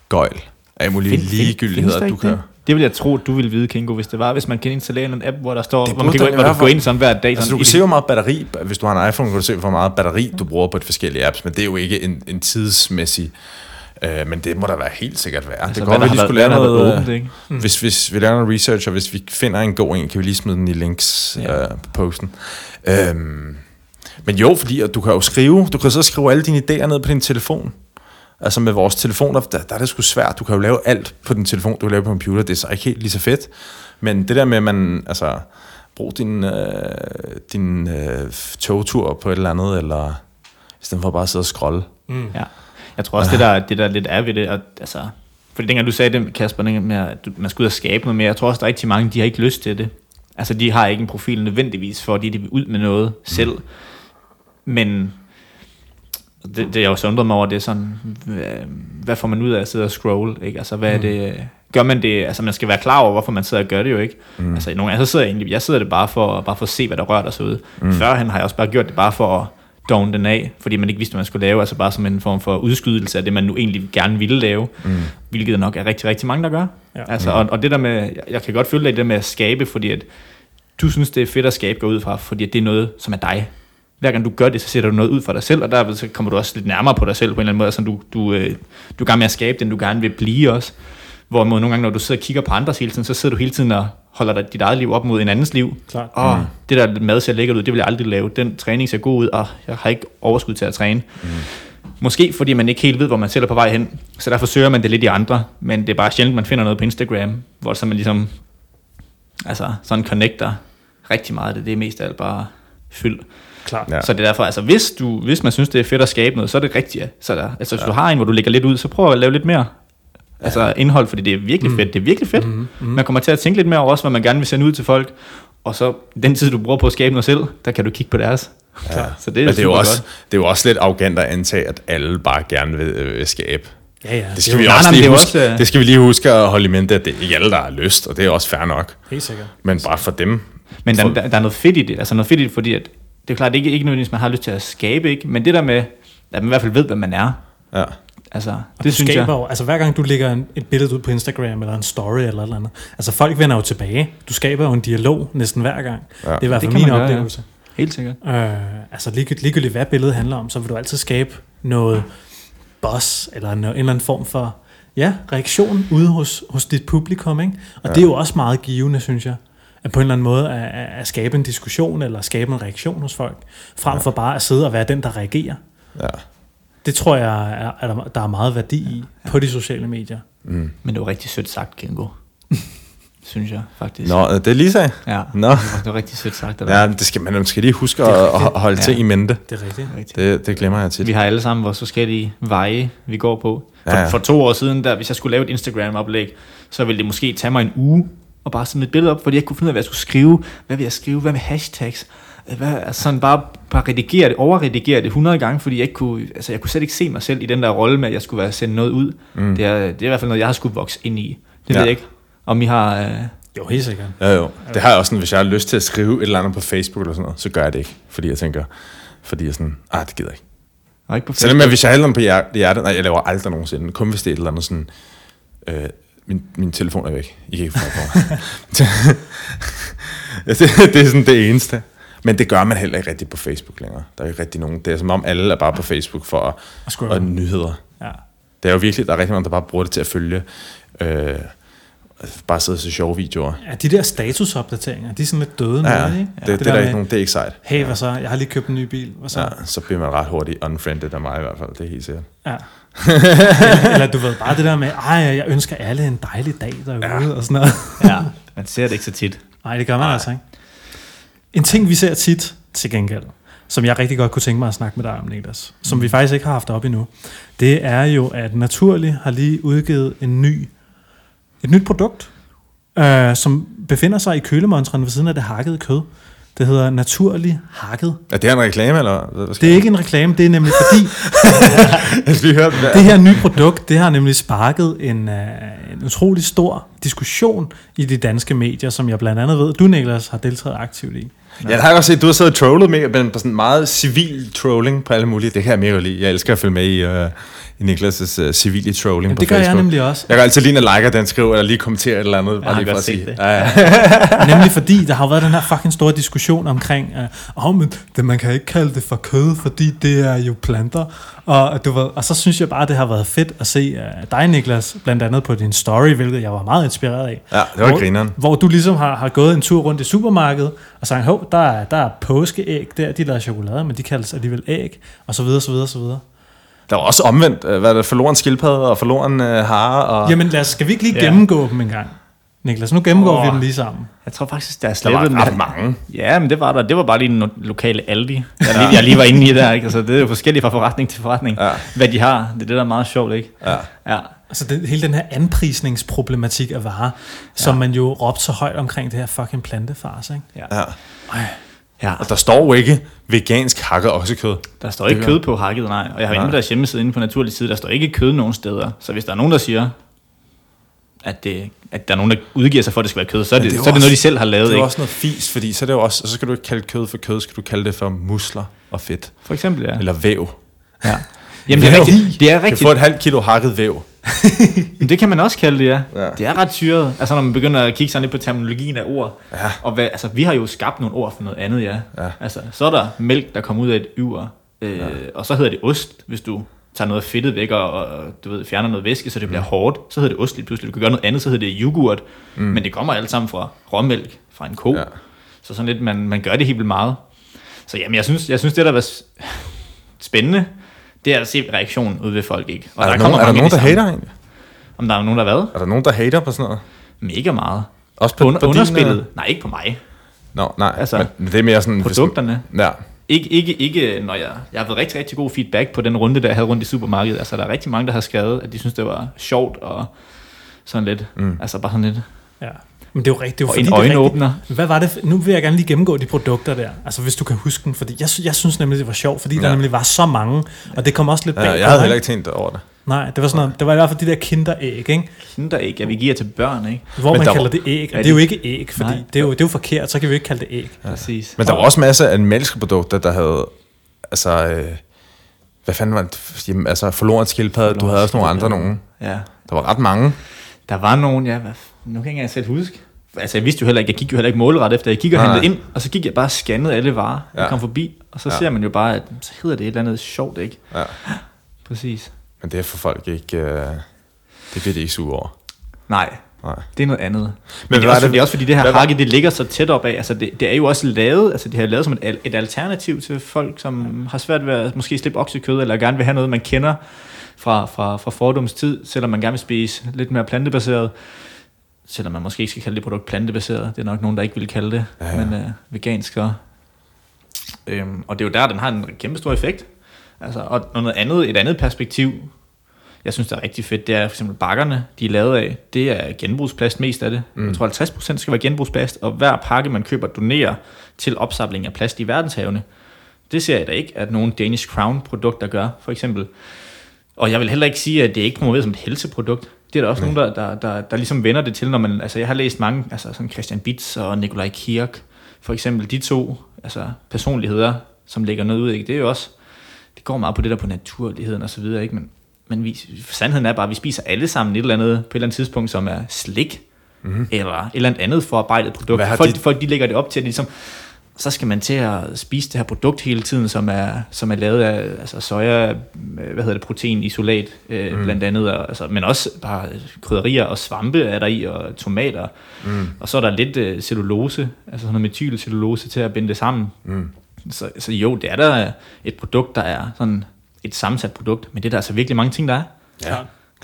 gøjl. Alt muligt Find- ligegyldigheder, der du kan... Det? det vil jeg tro, du ville vide, Kingo, hvis det var, hvis man kan installere en app, hvor der står, Det hvor man kan gå ind, hvor du går ind sådan hver dag. Altså, du kan se, hvor meget batteri, hvis du har en iPhone, kan du se, hvor meget batteri du bruger på et forskellige apps, men det er jo ikke en, en tidsmæssig... Øh, men det må der være helt sikkert være. Altså, det der vi lige skulle har noget... været åbent, øh, ikke? Mm. Hvis, hvis vi laver noget research, og hvis vi finder en god en, kan vi lige smide den i links Ja. øh, på posten. Øhm, men jo, fordi at du kan jo skrive, du kan så skrive alle dine idéer ned på din telefon. Altså med vores telefoner, der, der er det sgu svært. Du kan jo lave alt på din telefon, du kan lave på computer. Det er så ikke helt lige så fedt. Men det der med, at man, altså, brug din, øh, din øh, togtur på et eller andet, eller i stedet for bare at sidde og scrolle. Mm. Ja. Jeg tror også, det der, det der lidt er ved det, at, altså, fordi dengang du sagde det, Kasper, med, at man skulle ud og skabe noget mere, jeg tror også, der er rigtig mange, de har ikke lyst til det. Altså, de har ikke en profil nødvendigvis, fordi de vil ud med noget selv. Men det, det jeg også undret mig over, det er sådan, hvad, hvad får man ud af at sidde og scroll, ikke? Altså, hvad er det, gør man det, altså man skal være klar over, hvorfor man sidder og gør det jo, ikke? Mm. Altså, nogle gange, så sidder jeg egentlig, jeg sidder det bare for, bare for at se, hvad der rører sig ud. Mm. Førhen har jeg også bare gjort det bare for at downe den af, fordi man ikke vidste, hvad man skulle lave, altså bare som en form for udskydelse af det, man nu egentlig gerne ville lave, mm. hvilket nok er rigtig, rigtig mange, der gør. Ja. Altså, og, og det der med, jeg, jeg kan godt følge dig i det med at skabe, fordi at du synes, det er fedt at skabe gå ud fra, fordi det er noget, som er dig. Hver gang du gør det, så sætter du noget ud for dig selv, og der så kommer du også lidt nærmere på dig selv på en eller anden måde, så du, du, øh, du er gang med at skabe den, du gerne vil blive også. Hvorimod nogle gange, når du sidder og kigger på andres hele tiden, så sidder du hele tiden og holder dig, dit eget liv op mod en andens liv. Klart. Åh, mm. det der mad ser lækkert ud, det vil jeg aldrig lave. Den træning ser god ud, og jeg har ikke overskud til at træne. Mm. Måske fordi man ikke helt ved, hvor man selv er på vej hen. Så derfor søger man det lidt i andre. Men det er bare sjældent, man finder noget på Instagram, hvor så man ligesom altså, sådan connecter rigtig meget. Det, det er mest af alt bare fyld. Klart. Ja. Ja. Så det er derfor, altså hvis, du, hvis man synes, det er fedt at skabe noget, så er det rigtigt. ja. Så der, altså hvis ja. du har en, hvor du lægger lidt ud, så prøv at lave lidt mere altså indhold, fordi det er virkelig fedt. Det er virkelig fedt. Mm. Man kommer til at tænke lidt mere over også, hvad man gerne vil sende ud til folk. Og så den tid, du bruger på at skabe noget selv, der kan du kigge på deres. Ja. Så det er, Men det er, jo også, godt. det er jo også lidt arrogant at antage, at alle bare gerne vil, øh, skabe. Ja, ja. Det skal, vi også nej, lige huske, også, øh, det skal vi lige huske at holde i mente, at det er ikke alle, der har lyst, og det er også fair nok. Helt sikkert. Men bare for dem. Men der, der, der, er noget fedt i det. Altså noget fedt i det, fordi at, det er klart, det er ikke, ikke nødvendigvis, man har lyst til at skabe, ikke? men det der med, at man i hvert fald ved, hvad man er, Ja. altså, Og det synes skaber jeg. jo, altså hver gang du lægger en, et billede ud på Instagram, eller en story, eller et eller andet, altså folk vender jo tilbage. Du skaber jo en dialog næsten hver gang. Ja. Det er i hvert fald min gøre, ja. oplevelse. Helt sikkert. Øh, altså ligegyldigt, ligegyldigt hvad billedet handler om, så vil du altid skabe noget buzz, eller en, en eller anden form for ja, reaktion ude hos, hos dit publikum. Ikke? Og ja. det er jo også meget givende, synes jeg. At på en eller anden måde at, at- at skabe en diskussion, eller skabe en reaktion hos folk, frem for bare at sidde og være den, der reagerer. Ja. Det tror jeg, er, er der, der er meget værdi i på de sociale medier. Mm. Men det var rigtig sødt sagt, Kengo. synes jeg, faktisk. Nå, det er Lisa. Ja, Nå. det var, rigtig sødt sagt. Ja, det skal man måske lige huske at, at holde til Ja. i mente. Det er rigtigt. Det, det glemmer jeg tit. Vi har alle sammen vores forskellige veje, vi går på. For, Ja, ja, ja. for to år siden, der, hvis jeg skulle lave et Instagram-oplæg, så ville det måske tage mig en uge og bare smide et billede op, fordi jeg ikke kunne finde ud af, hvad jeg skulle skrive. Hvad vil jeg skrive? Hvad med hashtags? Hvad, altså sådan bare, bare redigere det, overredigere det 100 gange, fordi jeg ikke kunne, altså jeg kunne slet ikke se mig selv i den der rolle med, at jeg skulle være sende noget ud. Mm. Det, er, det er i hvert fald noget, jeg har skulle vokse ind i. Det Ja. ved jeg ikke, om I har... Øh, Jo, helt sikkert. Ja, jo. Det har jeg også sådan, hvis jeg har lyst til at skrive et eller andet på Facebook eller sådan noget, så gør jeg det ikke. Fordi jeg tænker, fordi jeg sådan, ah, det gider jeg ikke. og ikke på Selvom jeg, hvis jeg andet på hjer- hjertet, nej, jeg laver aldrig nogensinde, kun hvis det er et eller andet sådan, øh, min, min telefon er væk. I kan ikke få ja, det, det er sådan det eneste. Men det gør man heller ikke rigtig på Facebook længere. Der er ikke rigtig nogen. Det er som om alle er bare på Facebook for at, Og at nyheder. Ja. Det er jo virkelig, der er rigtig mange, der bare bruger det til at følge, øh, bare sidde og se sjove videoer. ja, de der statusopdateringer, de er sådan lidt døde Ja, nu, ja. ikke? Det, det, det, der er der med, ikke nogen, det er ikke sejt. Hey, hvad så? Jeg har lige købt en ny bil. Hvad så? Ja, så bliver man ret hurtigt unfriended af mig i hvert fald, det er helt sikkert. Ja. Eller, eller du ved, bare det der med, ej, jeg ønsker alle en dejlig dag derude, ja. og sådan noget. ja, man ser det ikke så tit. Nej, det gør man altså ikke. En ting, vi ser tit til gengæld, som jeg rigtig godt kunne tænke mig at snakke med dig om, Niklas, som vi faktisk ikke har haft op endnu, det er jo, at Naturlig har lige udgivet en ny, et nyt produkt, øh, som befinder sig i kølemontren ved siden af det hakkede kød. Det hedder naturlig hakket. Er det her en reklame, eller hvad skal Det er ikke en reklame, det er nemlig fordi, jeg skal lige høre, det her nye produkt, det har nemlig sparket en, uh, en utrolig stor diskussion i de danske medier, som jeg blandt andet ved, du Niklas har deltaget aktivt i. Ja, det har jeg også set. Du har siddet og trollet med, men på sådan meget civil trolling på alle mulige. Det jeg mega godt lide. Jeg elsker at følge med i, uh, i Niklas' uh, civile trolling Jamen, på det gør Facebook. jeg nemlig også. Jeg kan altid lige, liker den skriver, eller lige kommentere et eller andet. Bare har lige for godt at set sige. det. Ja, ja. Nemlig fordi, der har jo været den her fucking store diskussion omkring, uh, oh, men det, man kan ikke kalde det for kød, fordi det er jo planter. Og, du ved, og så synes jeg bare, det har været fedt at se uh, dig, Niklas, blandt andet på din story, hvilket jeg var meget inspireret af. ja, det var hvor, grineren. Hvor du ligesom har, har gået en tur rundt i supermarkedet og sagt, hov, der er, der er påskeæg der, de laver chokolade, men de kaldes alligevel æg, og så videre, så videre, så videre. Der var også omvendt. øh, Hvad er det? Forloren skildpadde og forloren uh, hare. Og... Jamen lad os, skal vi ikke lige Ja. gennemgå dem en gang? Niklas, nu gennemgår Åh. vi dem lige sammen. Jeg tror faktisk, der er der slettet var den ret der. mange. Ja, men det var der. Det var bare lige den lokale Aldi, jeg lige, jeg lige var inde i der. Ikke? Altså, det er jo forskelligt fra forretning til forretning, Ja. hvad de har. Det er det, der er meget sjovt, ikke? Ja. Ja. Altså den, hele den her anprisningsproblematik af varer, som man jo råbte så højt omkring det her fucking plantefars, ikke? Ja. ja. Ja. Og der står jo ikke vegansk hakket oksekød. Der står ikke kød på hakket, nej. Og jeg har inde på deres hjemmeside inde på Naturlig Side, der står ikke kød nogen steder. Så hvis der er nogen, der siger, at, det, at der er nogen, der udgiver sig for, at det skal være kød, så er det, det er så er det noget, de selv har lavet. Det er Ikke? også noget fis, fordi så, er det jo også, så skal du ikke kalde kød for kød, skal du kalde det for musler og fedt. For eksempel, ja. Eller væv. ja. Jamen, det er rigtigt. Det er Du kan rigtigt. få et halvt kilo hakket væv. Men det kan man også kalde det, ja. Ja. Det er ret syret. Altså, når man begynder at kigge sådan lidt på terminologien af ord. Ja. Og hvad, altså, vi har jo skabt nogle ord for noget andet, ja. Ja. Altså, så er der mælk, der kommer ud af et yver. Øh, ja. Og så hedder det ost, hvis du tager noget fedtet væk og, og du ved, fjerner noget væske, så det bliver hårdt. Så hedder det ost lige pludselig. Du kan gøre noget andet, så hedder det yoghurt. Mm. Men det kommer alt sammen fra råmælk, fra en ko. Ja. Så sådan lidt, man, man gør det helt vildt meget. Så jamen, jeg synes, jeg synes det der var spændende, det er at se reaktionen ud ved folk, ikke? Og er der, nogen, er der nogen, de der hater egentlig? Om der er nogen, der hvad? Er der nogen, der hater på sådan noget? Mega meget. Også på, Under, på din, underspillet? øh, Nej, ikke på mig. Nå, nej. Altså, men, det er mere sådan... hvis- Produkterne. Ja. Ikke, ikke, ikke, når jeg, jeg har fået rigtig, rigtig god feedback på den runde, der jeg havde rundt i supermarkedet. Altså, der er rigtig mange, der har skrevet, at de synes, det var sjovt og sådan lidt. Mm. Altså, bare sådan lidt. Ja. Men det er jo rigtigt. Det er jo Og fordi, en det er rigtigt. øjenåbner. Hvad var det? Nu vil jeg gerne lige gennemgå de produkter der. Altså hvis du kan huske dem. Fordi jeg, jeg synes nemlig, det var sjovt, fordi ja. der nemlig var så mange. Og det kom også lidt bag ja jeg havde heller ikke tænkt over det. Nej, det var sådan noget, det var i hvert fald de der kinderæg, ikke? Kinderæg, ja, vi giver til børn, ikke? Hvor Men man der kalder var- det æg. Og det er jo ikke æg, fordi Nej. det er, jo, det er jo forkert, så kan vi jo ikke kalde det æg. Ja. Præcis. Men der var også masser af mælkeprodukter, der havde... Altså... Øh, hvad fanden var det? Jamen, altså, forloren skildpadde. Du havde også nogle andre nogen. Ja. Der var ret mange. Der var nogen, ja, hvad, nu kan jeg ikke engang selv huske. Altså, jeg vidste jo heller ikke, jeg gik jo heller ikke målret efter. Jeg gik og Nej. handlede ind, og så gik jeg bare og scannede alle varer, ja. Jeg kom forbi. Og så Ja. ser man jo bare, at så hedder det et eller andet sjovt, ikke? Ja. Præcis. Men det er for folk ikke... Øh, det bliver de ikke sure over. Nej, Nej. det er noget andet. Men, det, er også, det- det er også fordi, det her hakke, det ligger så tæt op af. Altså, det, det er jo også lavet, altså det har lavet som et, et alternativ til folk, som har svært ved at måske slippe oksekød, eller gerne vil have noget, man kender fra, fra, fra fordums tid, selvom man gerne vil spise lidt mere plantebaseret. Selvom man måske ikke skal kalde det produkt plantebaseret. Det er nok nogen, der ikke vil kalde det. Ja, Ja. Men øh, vegansk så. Øhm, og det er jo der, den har en kæmpe stor effekt. Altså, og noget andet, et andet perspektiv, jeg synes, det er rigtig fedt, det er for eksempel bakkerne, de er lavet af, det er genbrugsplast mest af det. Mm. Jeg tror, 50% skal være genbrugsplast, og hver pakke, man køber, donerer til opsamling af plast i verdenshavene. Det ser jeg da ikke, at nogle Danish Crown-produkter gør, for eksempel. Og jeg vil heller ikke sige, at det er ikke promoveret som et helseprodukt. Det er der også nogen, der, der, der, der ligesom vender det til, når man... Altså, jeg har læst mange, altså sådan Christian Bitz og Nikolaj Kirk, for eksempel de to altså personligheder, som lægger noget ud, ikke? det er jo også... Det går meget på det der på naturligheden og så videre, ikke? Men, men vi, sandheden er bare, at vi spiser alle sammen et eller andet på et eller andet tidspunkt, som er slik, mm. eller et eller andet forarbejdet produkt. Folk, de- folk de lægger det op til, at ligesom, så skal man til at spise det her produkt hele tiden, som er, som er lavet af altså soja, øh, hvad hedder det, proteinisolat øh, mm. blandt andet, og, altså, men også bare krydderier og svampe er der i, og tomater. Mm. Og så er der lidt øh, cellulose, altså sådan noget metylcellulose til at binde det sammen. Mm. Så, så jo, det er der et produkt, der er sådan et sammensat produkt, men det er der altså virkelig mange ting, der er. Ja.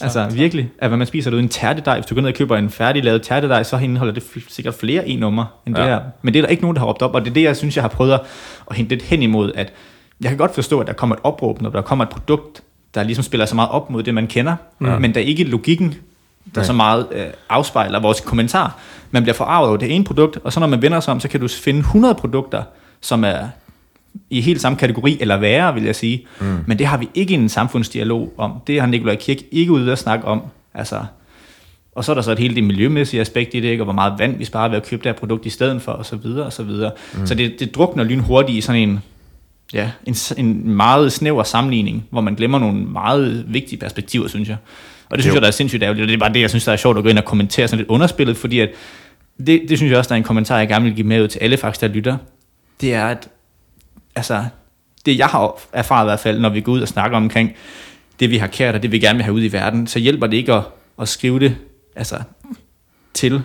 Altså virkelig, at hvad man spiser derude en tærtedej, hvis du går ned og køber en færdiglavet tærtedej, så indeholder det sikkert flere e-nummer end ja. Det her. Men det er der ikke nogen, der har råbt op, og det er det, jeg synes, jeg har prøvet at, at hente lidt hen imod, at jeg kan godt forstå, at der kommer et opråb, når der kommer et produkt, der ligesom spiller så meget op mod det, man kender, ja. men der er ikke logikken der Nej. så meget øh, afspejler vores kommentar. Man bliver forarvet over det ene produkt, og så når man vender sig om, så kan du finde 100 produkter, som er i helt samme kategori, eller værre, vil jeg sige. Mm. Men det har vi ikke en samfundsdialog om. Det har Nikolaj Kirk ikke ude at snakke om. Altså, og så er der så et hele det miljømæssige aspekt i det, ikke? og hvor meget vand vi sparer ved at købe det her produkt i stedet for, og så videre, og så videre. Mm. Så det, det drukner lynhurtigt i sådan en, ja, en, en meget snæver sammenligning, hvor man glemmer nogle meget vigtige perspektiver, synes jeg. Og det synes Jo. jeg, der er sindssygt ærgerligt, og det er bare det, jeg synes, der er sjovt at gå ind og kommentere sådan lidt underspillet, fordi at det, det synes jeg også, der er en kommentar, jeg gerne vil give med ud til alle faktisk, der lytter. Det er, at altså, det jeg har erfaret i hvert fald, når vi går ud og snakker omkring det, vi har kært, og det vi gerne vil have ud i verden, så hjælper det ikke at, at skrive det altså, til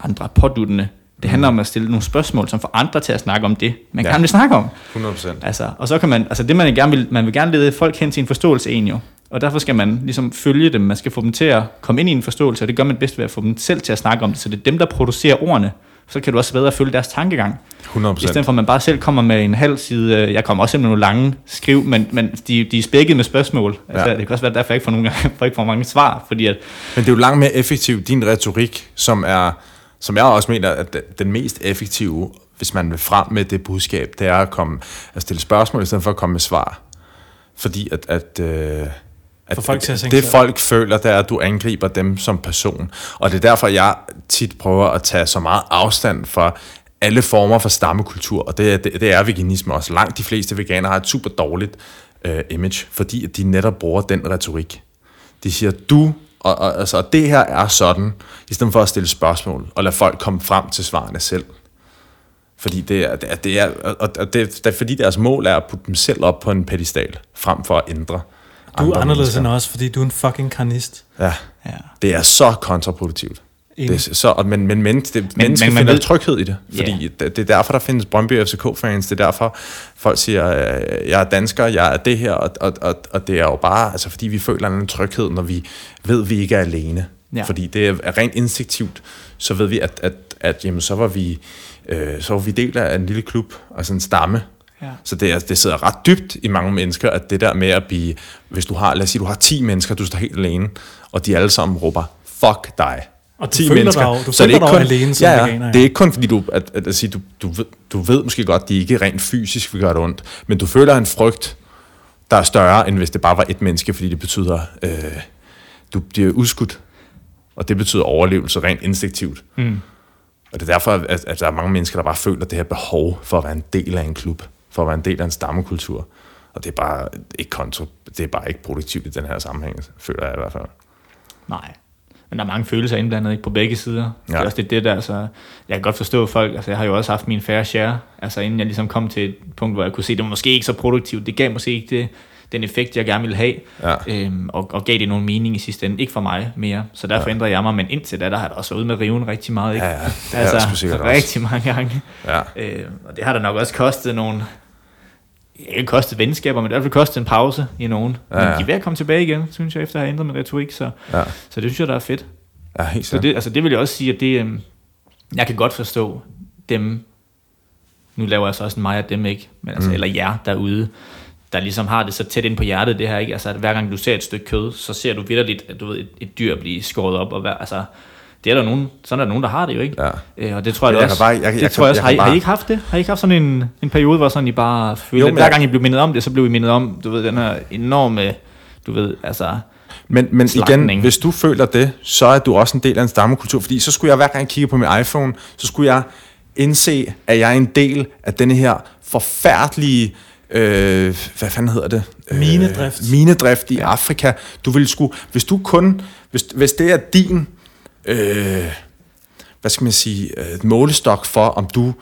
andre påduttende. Det handler om at stille nogle spørgsmål, som får andre til at snakke om det, man Ja. ja. gerne vil snakke om. 100%. Altså, og så kan man, altså det man gerne vil, man vil gerne lede folk hen til en forståelse en jo. Og derfor skal man ligesom følge dem, man skal få dem til at komme ind i en forståelse, og det gør man bedst ved at få dem selv til at snakke om det, så det er dem, der producerer ordene. Så kan du også bedre følge deres tankegang. 100%. I stedet for at man bare selv kommer med en halv side, øh, jeg kommer også med nogle lange skriv, men, men de, de er spækket med spørgsmål. Altså, Ja. Det kan også være derfor, jeg ikke får, nogle gange, får ikke for mange svar, fordi at, Men det er jo langt mere effektivt, din retorik, som er, som jeg også mener, at den- den mest effektive, hvis man vil frem med det budskab, det er at, komme, at stille spørgsmål, i stedet for at komme med svar. Fordi at, at, øh, at, folk til at det selv. folk føler, det er, at du angriber dem som person. Og det er derfor, jeg tit prøver at tage så meget afstand fra alle former for stammekultur, og det, er- det, det er veganisme også. Langt de fleste veganere har et super dårligt øh, image, fordi at de netop bruger den retorik. De siger, du, og, og altså, det her er sådan, i stedet for at stille spørgsmål, og lade folk komme frem til svarene selv. Fordi det er, det er, det er, og og det, det er fordi deres mål er at putte dem selv op på en pedestal, frem for at ændre Du er anderledes mennesker. end os, fordi du er en fucking karnist. Ja, ja. det er så kontraproduktivt. Enig. Det er så, og- men, men, men, det, men mennesker men man finder ved- tryghed i det. Fordi det, det er derfor, der findes Brøndby FCK-fans. Det er derfor, folk siger, øh, jeg er dansker, jeg er det her. Og, og, og, og det er jo bare, altså, fordi vi føler en tryghed, når vi ved, at vi ikke er alene. Ja. Fordi det er rent instinktivt, så ved vi, at, at, at jamen, så var vi øh, så var vi del af en lille klub, altså en stamme. Ja. Så det, er, det sidder ret dybt i mange mennesker, at det der med at blive, hvis du har, lad os sige, du har 10 mennesker, du står helt alene, og de alle sammen råber, fuck dig. Og du føler dig du Så det er ikke jo alene som ja, ja, veganer, ja. Det er ikke kun fordi, du, at, at, at sige, du, du, ved, du ved måske godt, at de ikke rent fysisk vil gøre det ondt, men du føler en frygt, der er større, end hvis det bare var et menneske, fordi det betyder, øh, du bliver udskudt, og det betyder overlevelse rent instinktivt. Mm. Og det er derfor, at, at der er mange mennesker, der bare føler det her behov for at være en del af en klub, for at være en del af en stammekultur. Og det er bare ikke kontro, det er bare ikke produktivt i den her sammenhæng, føler jeg i hvert fald. Nej. Men der er mange følelser indblandet ikke på begge sider. Ja. Det er også det, det der, så jeg kan godt forstå folk, altså jeg har jo også haft min fair share, altså inden jeg ligesom kom til et punkt, hvor jeg kunne se, det var måske ikke så produktivt, det gav måske ikke det, den effekt, jeg gerne ville have, Ja. øhm, og, og gav det nogen mening i sidste ende, ikke for mig mere, så derfor ja. ændrede jeg mig, men indtil da, der har jeg også været ude med riven rigtig meget, ikke? Ja, ja. Det altså, sikkert også. rigtig mange gange. Ja. Øh, og det har da nok også kostet nogle, ikke kostet venskaber, men det i hvert fald kostet en pause i nogen. Ja, Men ja. de er ved at komme tilbage igen, synes jeg, efter at have ændret min retorik, så, Ja, så det synes jeg, der er fedt. ja helt Så det, altså det vil jeg også sige, at det, øhm, jeg kan godt forstå dem, nu laver jeg så også en mig af dem, ikke? Men altså, mm. eller jer derude, der ligesom har det så tæt ind på hjertet, det her, ikke? Altså, at hver gang du ser et stykke kød, så ser du vidderligt, at du ved, et, et dyr blive skåret op, og hver, altså, det er der nogen, sådan er der nogen, der har det jo, ikke? Ja. Øh, og det tror jeg, Jeg også, bare- jeg- jeg det kan- tror jeg også, jeg har, I, har I ikke haft det? Har I ikke haft sådan en, en periode, hvor sådan I bare føler, Jo, at hver jeg- gang I blev mindet om det, så blev I mindet om, du ved, den her enorme, du ved, altså, Men, men igen, Slagtning. hvis du føler det, så er du også en del af en stammekultur. Fordi så skulle jeg hver gang jeg kigger på min iPhone, så skulle jeg indse, at jeg er en del af denne her forfærdelige, øh, hvad fanden hedder det? Øh, Minedrift. minedrift i ja. Afrika. Du vil sku, hvis du kun, hvis, hvis det er din, øh, hvad skal man sige, øh, målestok for, om du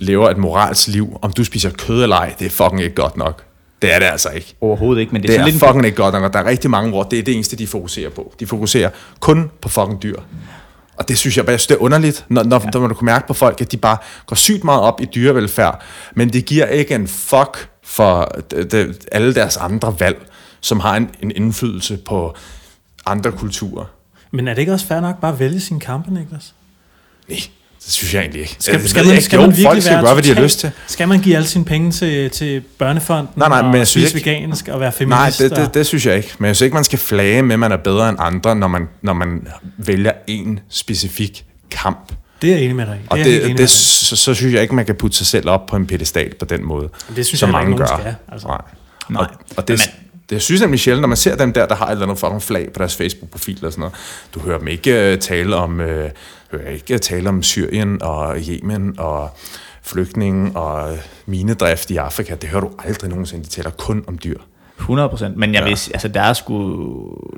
lever et moralsk liv, om du spiser kød eller ej, det er fucking ikke godt nok. Det er det altså ikke. overhovedet ikke, men det er, Det er lidt fucking ikke godt nok, og der er rigtig mange, hvor det er det eneste, de fokuserer på. De fokuserer kun på fucking dyr. Og det synes jeg bare, jeg synes, det er underligt, når, når, ja. når du kan mærke på folk, at de bare går sygt meget op i dyrevelfærd, men det giver ikke en fuck for det, det, alle deres andre valg, som har en, en indflydelse på andre kulturer. Men er det ikke også fair nok bare at vælge sine kampe, Niklas? Nej, Det synes jeg egentlig ikke. Skal, skal, ved man, ikke. skal Jo, man virkelig folk skal være gøre, hvad de har lyst til. Skal man give alle sine penge til, til børnefonden Nej, nej, men og jeg synes spise ikke- vegansk og være Nej, feminist? det, det, og- det synes jeg ikke. Men jeg synes ikke, man skal flage med, at man er bedre end andre, når man, når man vælger en specifik kamp. det er jeg enig med dig i. Og er det, enig det, med så, så synes jeg ikke, man kan putte sig selv op på en pedestal på den måde. Det synes som jeg mange gør. skal, altså. Nej. Nej. Og, og det, Men- det, jeg synes nemlig sjældent, når man ser dem der, der har et eller andet fucking flag på deres Facebook-profil og sådan noget, du hører dem ikke uh, tale om, uh, hører ikke tale om Syrien og Yemen og flygtninge og minedrift i Afrika. Det hører du aldrig nogensinde. De taler kun om dyr. 100 procent. Men jeg Ja. vil, altså, der er sgu,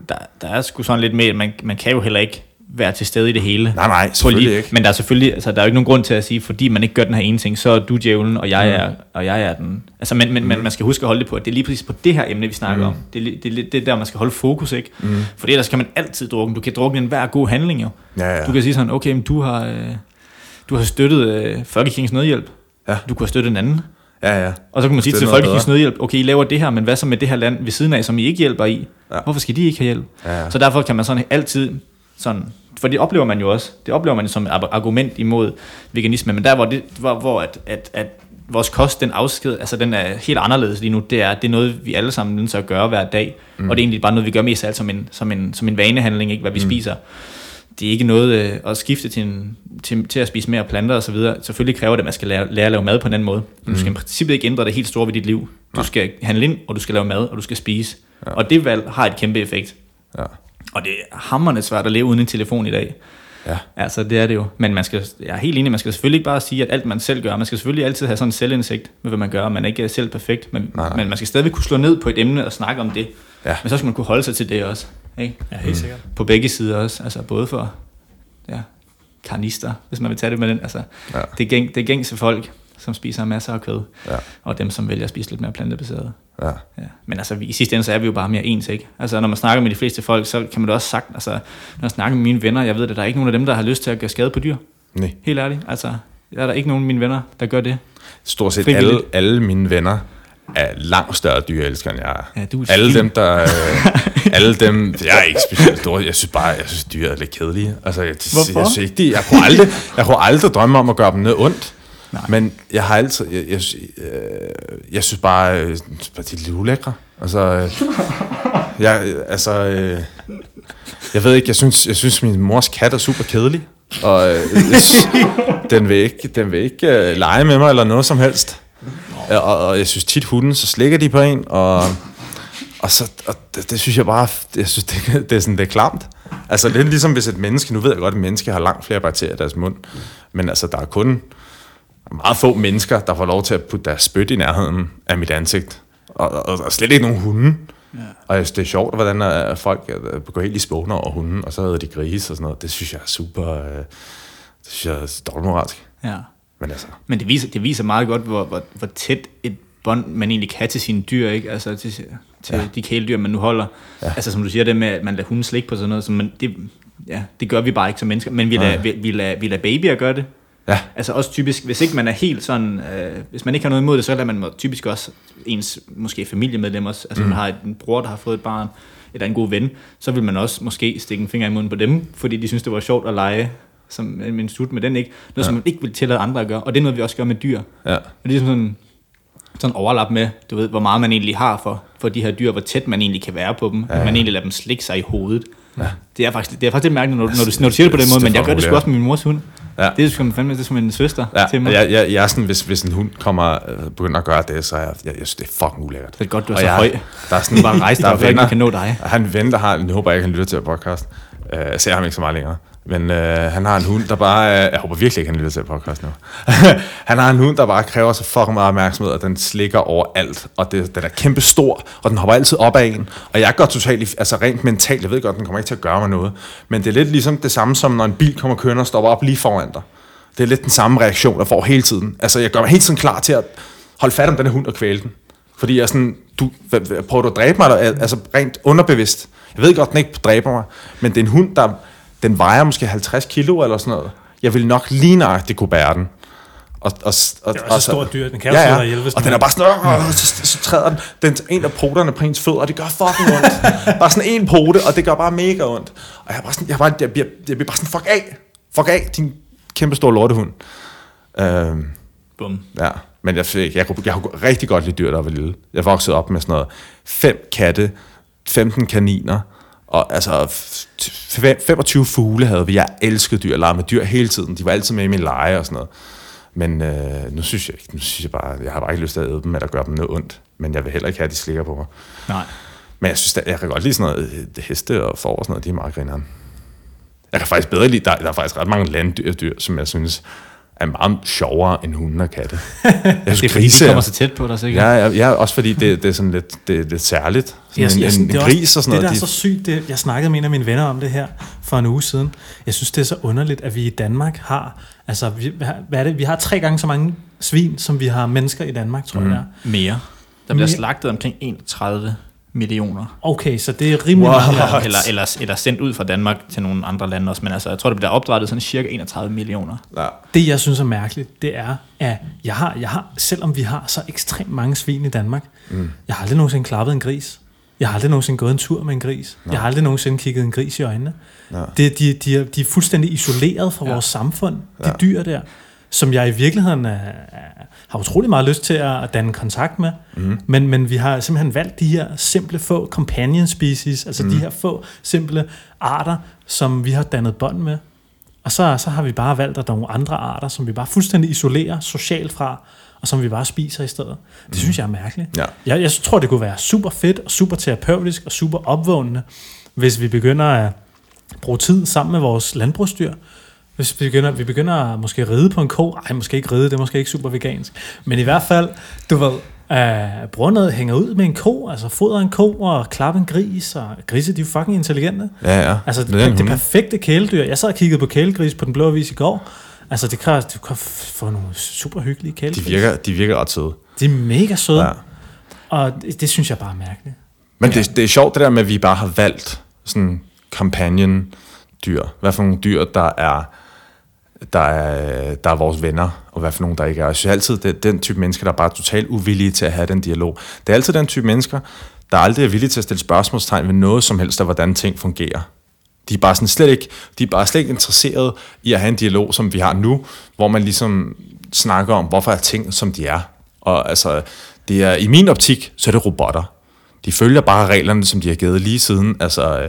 der, der er sgu sådan lidt mere, man, man kan jo heller ikke være til stede i det hele. Nej, nej, selvfølgelig lige- ikke. Men der er selvfølgelig, altså, der er jo ikke nogen grund til at sige, fordi man ikke gør den her ene ting, så er du djævlen, og jeg, er, og jeg er den. Altså, men, men, Mm. men man skal huske at holde det på, at det er lige præcis på det her emne, vi snakker om. Det er, det, li- det er der, man skal holde fokus, ikke? Mm. For ellers kan man altid drukke. Du kan drukke en hver god handling, jo. Ja, ja. Du kan sige sådan, okay, men du har, øh, du har støttet øh, Folkekirkens Nødhjælp. Ja. Du kunne have støttet en anden. Ja, ja. Og så kan man sige Det til Folkekirkens. Nødhjælp, okay, I laver det her, men hvad så med det her land ved siden af, som I ikke hjælper i? Ja. Hvorfor skal de ikke have hjælp? Ja, ja. Så derfor kan man sådan altid sådan, for det oplever man jo også, det oplever man som et ar- argument imod veganisme, men der hvor, det, hvor, hvor at, at, at vores kost, den afsked, altså den er helt anderledes lige nu, det er, det er noget, vi alle sammen nødt til at gøre hver dag, mm. og det er egentlig bare noget, vi gør mest af alt som en, som en, som en vanehandling, ikke hvad vi mm. spiser. Det er ikke noget øh, at skifte til, en, til, til at spise mere planter og så videre. Selvfølgelig kræver det, at man skal lære, lære at lave mad på en anden måde. Men du skal i princippet ikke ændre det helt store ved dit liv. Du skal handle ind, og du skal lave mad, og du skal spise. Ja. Og det valg har et kæmpe effekt. Ja. Og det er hammerende svært at leve uden en telefon i dag. Ja. Altså, det er det jo. Men man skal, jeg er helt enig, man skal selvfølgelig ikke bare sige, at alt man selv gør, man skal selvfølgelig altid have sådan en selvindsigt med, hvad man gør. Man er ikke selv perfekt, men, Nej, nej. men man skal stadigvæk kunne slå ned på et emne og snakke om det. Ja. Men så skal man kunne holde sig til det også. Ikke? Ja, helt sikkert. På begge sider også. Altså, både for ja, karnister, hvis man vil tage det med den. Altså, Ja. det, er gæng, det er gængse folk, som spiser masser af kød, Ja. og dem, som vælger at spise lidt mere plantebaseret. Ja. Ja. Men altså, i sidste ende, så er vi jo bare mere ens, ikke? Altså, når man snakker med de fleste folk, så kan man da også sagt, altså, når jeg snakker med mine venner, jeg ved, at der er ikke nogen af dem, der har lyst til at gøre skade på dyr. Nej. Helt ærligt. Altså, der er der ikke nogen af mine venner, der gør det. Stort set Frivilligt. alle, alle mine venner er langt større dyreelsker, end jeg er. Ja, du er alle dem, der... Øh, alle dem... Jeg er ikke specielt stor. Jeg synes bare, jeg synes, dyr er lidt kedelige. Altså, jeg, Hvorfor? jeg, synes ikke, de, jeg, kunne aldrig, jeg kunne aldrig drømme om at gøre dem noget ondt. Nej. Men jeg har altid... Jeg, jeg, jeg, jeg synes bare, øh, de er lidt ulækre. Altså... Øh, jeg, altså... Øh, jeg ved ikke, jeg synes, jeg synes min mors kat er super kedelig. Og øh, synes, den vil ikke, den vil ikke øh, lege med mig eller noget som helst. Og, og jeg synes tit hunden, så slikker de på en, og, og, så, og det, det, synes jeg bare, jeg synes, det, det er sådan, det er klamt. Altså lidt ligesom hvis et menneske, nu ved jeg godt, at et menneske har langt flere bakterier i deres mund, men altså der er kun meget få mennesker, der får lov til at putte deres spyt i nærheden af mit ansigt. Og, og, og slet ikke nogen hunde. Ja. Og jeg synes, det er sjovt, hvordan øh, folk øh, går helt i spåner over hunden, og så hedder de grise og sådan noget. Det synes jeg er super... Øh, det synes jeg er dårligt Ja. Men altså... Men det viser, det viser meget godt, hvor, hvor, hvor tæt et bånd man egentlig kan til sine dyr, ikke? Altså til, til ja. de kæledyr, man nu holder. Ja. Altså som du siger, det med, at man lader hunden slikke på sådan noget, så man, det, ja, det gør vi bare ikke som mennesker. Men vi lader, vi, vi, lader, vi lader babyer gøre det. Ja. Altså også typisk, hvis ikke man er helt sådan, øh, hvis man ikke har noget imod det, så lader man typisk også ens måske familiemedlemmer, altså mm. man har en bror, der har fået et barn, eller en god ven, så vil man også måske stikke en finger i munden på dem, fordi de synes, det var sjovt at lege som en sut med den, ikke? Noget, ja. som man ikke vil tillade andre at gøre, og det er noget, vi også gør med dyr. Ja. Og det er ligesom sådan, sådan overlap med, du ved, hvor meget man egentlig har for, for de her dyr, hvor tæt man egentlig kan være på dem, ja. man egentlig lader dem slikke sig i hovedet. Ja. Det er faktisk, det er faktisk lidt mærkeligt, når, du- når, du, når du siger det på den måde, men jeg gør det sgu også med min mors hund. Ja. Det er sgu fandme, det er som en søster Ja, til mig. jeg, jeg, jeg er sådan, hvis, hvis en hund kommer øh, begynder at gøre det, så er jeg, jeg, jeg synes, det er fucking ulækkert. Det er godt, du er Og så jeg, høj. Der er sådan, bare rejse der er at venner, kan nå dig. Jeg har en ven, der har, nu håber jeg ikke, han lytter til podcast. Uh, jeg ser ham ikke så meget længere. Men øh, han har en hund, der bare... Øh, jeg håber virkelig ikke, han lytter til podcast nu. han har en hund, der bare kræver så fucking meget opmærksomhed, og den slikker over alt. Og det, den er kæmpe stor, og den hopper altid op af en. Og jeg går totalt... Altså rent mentalt, jeg ved godt, den kommer ikke til at gøre mig noget. Men det er lidt ligesom det samme, som når en bil kommer kørende og stopper op lige foran dig. Det er lidt den samme reaktion, jeg får hele tiden. Altså, jeg gør mig helt sådan klar til at holde fat om den her hund og kvæle den. Fordi jeg er sådan, du, prøver du at dræbe mig? Eller, altså rent underbevidst. Jeg ved godt, den ikke dræber mig, men det er en hund, der den vejer måske 50 kilo eller sådan noget. Jeg vil nok lige nøjagtigt kunne bære den. Og, og, og, Det er også og, stort dyr. Den kan ja, ja. ihjel, hvis og den er bare sådan, øh, så, så, så træder den, den en af poterne på ens fødder, og det gør fucking ondt. bare sådan en pote, og det gør bare mega ondt. Og jeg er bare sådan, jeg, bare, jeg, bliver, jeg bliver bare sådan, fuck af, fuck af, din kæmpe stor lortehund. Øh, Bum. Ja, men jeg, jeg, jeg, kunne, jeg kunne rigtig godt lide dyr, der var lille. Jeg voksede op med sådan noget fem katte, 15 kaniner, og altså f- fem- 25 fugle havde vi. Jeg elskede dyr, legede med dyr hele tiden. De var altid med i min leje og sådan noget. Men øh, nu synes jeg ikke, nu synes jeg bare, jeg har bare ikke lyst til at æde dem, eller gøre dem noget ondt. Men jeg vil heller ikke have, at de slikker på mig. Nej. Men jeg synes, at jeg kan godt lide sådan noget, øh, heste og får og sådan noget, de er meget grineren. Jeg kan faktisk bedre lide, der, der er faktisk ret mange landdyr, dyr, som jeg synes er meget sjovere end hunde og katte. Jeg Det er synes, fordi, grise de er- kommer så tæt på dig, sikkert. Ja, ja, ja, også fordi det, det er sådan lidt, det, det er særligt. Sådan Jeg- en, jeg- en, en det er også- gris og sådan Det, der noget. er så sygt, det, jeg snakkede med en af mine venner om det her for en uge siden. Jeg synes, det er så underligt, at vi i Danmark har, altså, vi, hvad er det? Vi har tre gange så mange svin, som vi har mennesker i Danmark, tror mm. jeg det er. Mere. Der bliver Mere. slagtet omkring 31 millioner. Okay, så det er rimelig Wow. meget. Eller, eller, eller sendt ud fra Danmark til nogle andre lande også. Men altså, jeg tror, det bliver opdrettet sådan cirka 31 millioner. Ja. Det, jeg synes er mærkeligt, det er, at jeg har, jeg har, selvom vi har så ekstremt mange svin i Danmark, mm. jeg har aldrig nogensinde klappet en gris. Jeg har aldrig nogensinde gået en tur med en gris. Jeg har aldrig nogensinde kigget en gris i øjnene. Det, de, de, er, de er fuldstændig isoleret fra ja. vores samfund, de Ja. dyr der, som jeg i virkeligheden er, er, har utrolig meget lyst til at, at danne kontakt med. Mm. Men, men vi har simpelthen valgt de her simple få companion species, altså mm. de her få simple arter, som vi har dannet bånd med. Og så, så har vi bare valgt, at der er nogle andre arter, som vi bare fuldstændig isolerer socialt fra, og som vi bare spiser i stedet. Det synes jeg er mærkeligt. Ja. Jeg, jeg tror, det kunne være super fedt, og super terapeutisk, og super opvågnende, hvis vi begynder at bruge tid sammen med vores landbrugsdyr. Hvis vi begynder, vi begynder at måske ride på en ko. Ej, måske ikke ride, det er måske ikke super vegansk. Men i hvert fald, du ved, øh, bruger noget, hænger ud med en ko, altså fodrer en ko og klapper en gris, og grise, de er jo fucking intelligente. Ja, ja. Altså, Det det, det, perfekte kæledyr. Jeg sad og kiggede på kælegris på den blå avis i går. Altså, det kan, du kan få nogle super hyggelige De kælegris. virker, de virker ret søde. de er mega søde. Ja. Ja. Og det, det, synes jeg bare er mærkeligt. Men det, det er sjovt det der med, at vi bare har valgt sådan companion dyr. Hvad for nogle dyr, der er, der er, der er vores venner, og hvad for nogen, der ikke er. Jeg synes altid, det er den type mennesker, der er bare totalt uvillige til at have den dialog. Det er altid den type mennesker, der aldrig er villige til at stille spørgsmålstegn ved noget som helst af, hvordan ting fungerer. De er bare sådan slet ikke, de er bare slet ikke interesseret i at have en dialog, som vi har nu, hvor man ligesom snakker om, hvorfor er ting, som de er. Og altså, det er, i min optik, så er det robotter. De følger bare reglerne, som de har givet lige siden. Altså,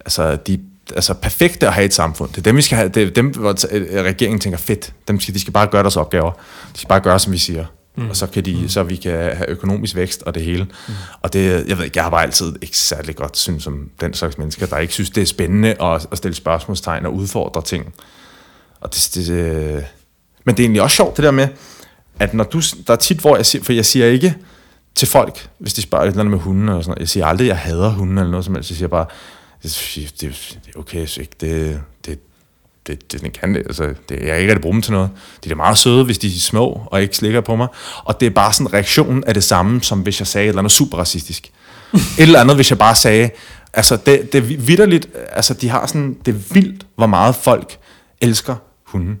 altså de altså perfekte at have et samfund. Det er dem, vi skal have. Det er dem, hvor øh, regeringen tænker, fedt, dem skal, de skal bare gøre deres opgaver. De skal bare gøre, som vi siger. Mm. Og så kan de, så vi kan have økonomisk vækst og det hele. Mm. Og det, jeg ved ikke, jeg har bare altid ikke særlig godt synes om den slags mennesker, der ikke synes, det er spændende at, at stille spørgsmålstegn og udfordre ting. Og det, det, det, men det er egentlig også sjovt, det der med, at når du, der er tit, hvor jeg siger, for jeg siger ikke til folk, hvis de spørger et eller andet med hunden, eller sådan noget, jeg siger aldrig, at jeg hader hunden eller noget som helst, jeg siger bare, det, det, det okay, så ikke, det, det, det, det, den kan det, altså, det, jeg er ikke rigtig bruge dem til noget. De er meget søde, hvis de er små og ikke slikker på mig. Og det er bare sådan, reaktionen er det samme, som hvis jeg sagde et eller andet super racistisk. et eller andet, hvis jeg bare sagde, altså det, det er vidderligt, altså de har sådan, det er vildt, hvor meget folk elsker hunden.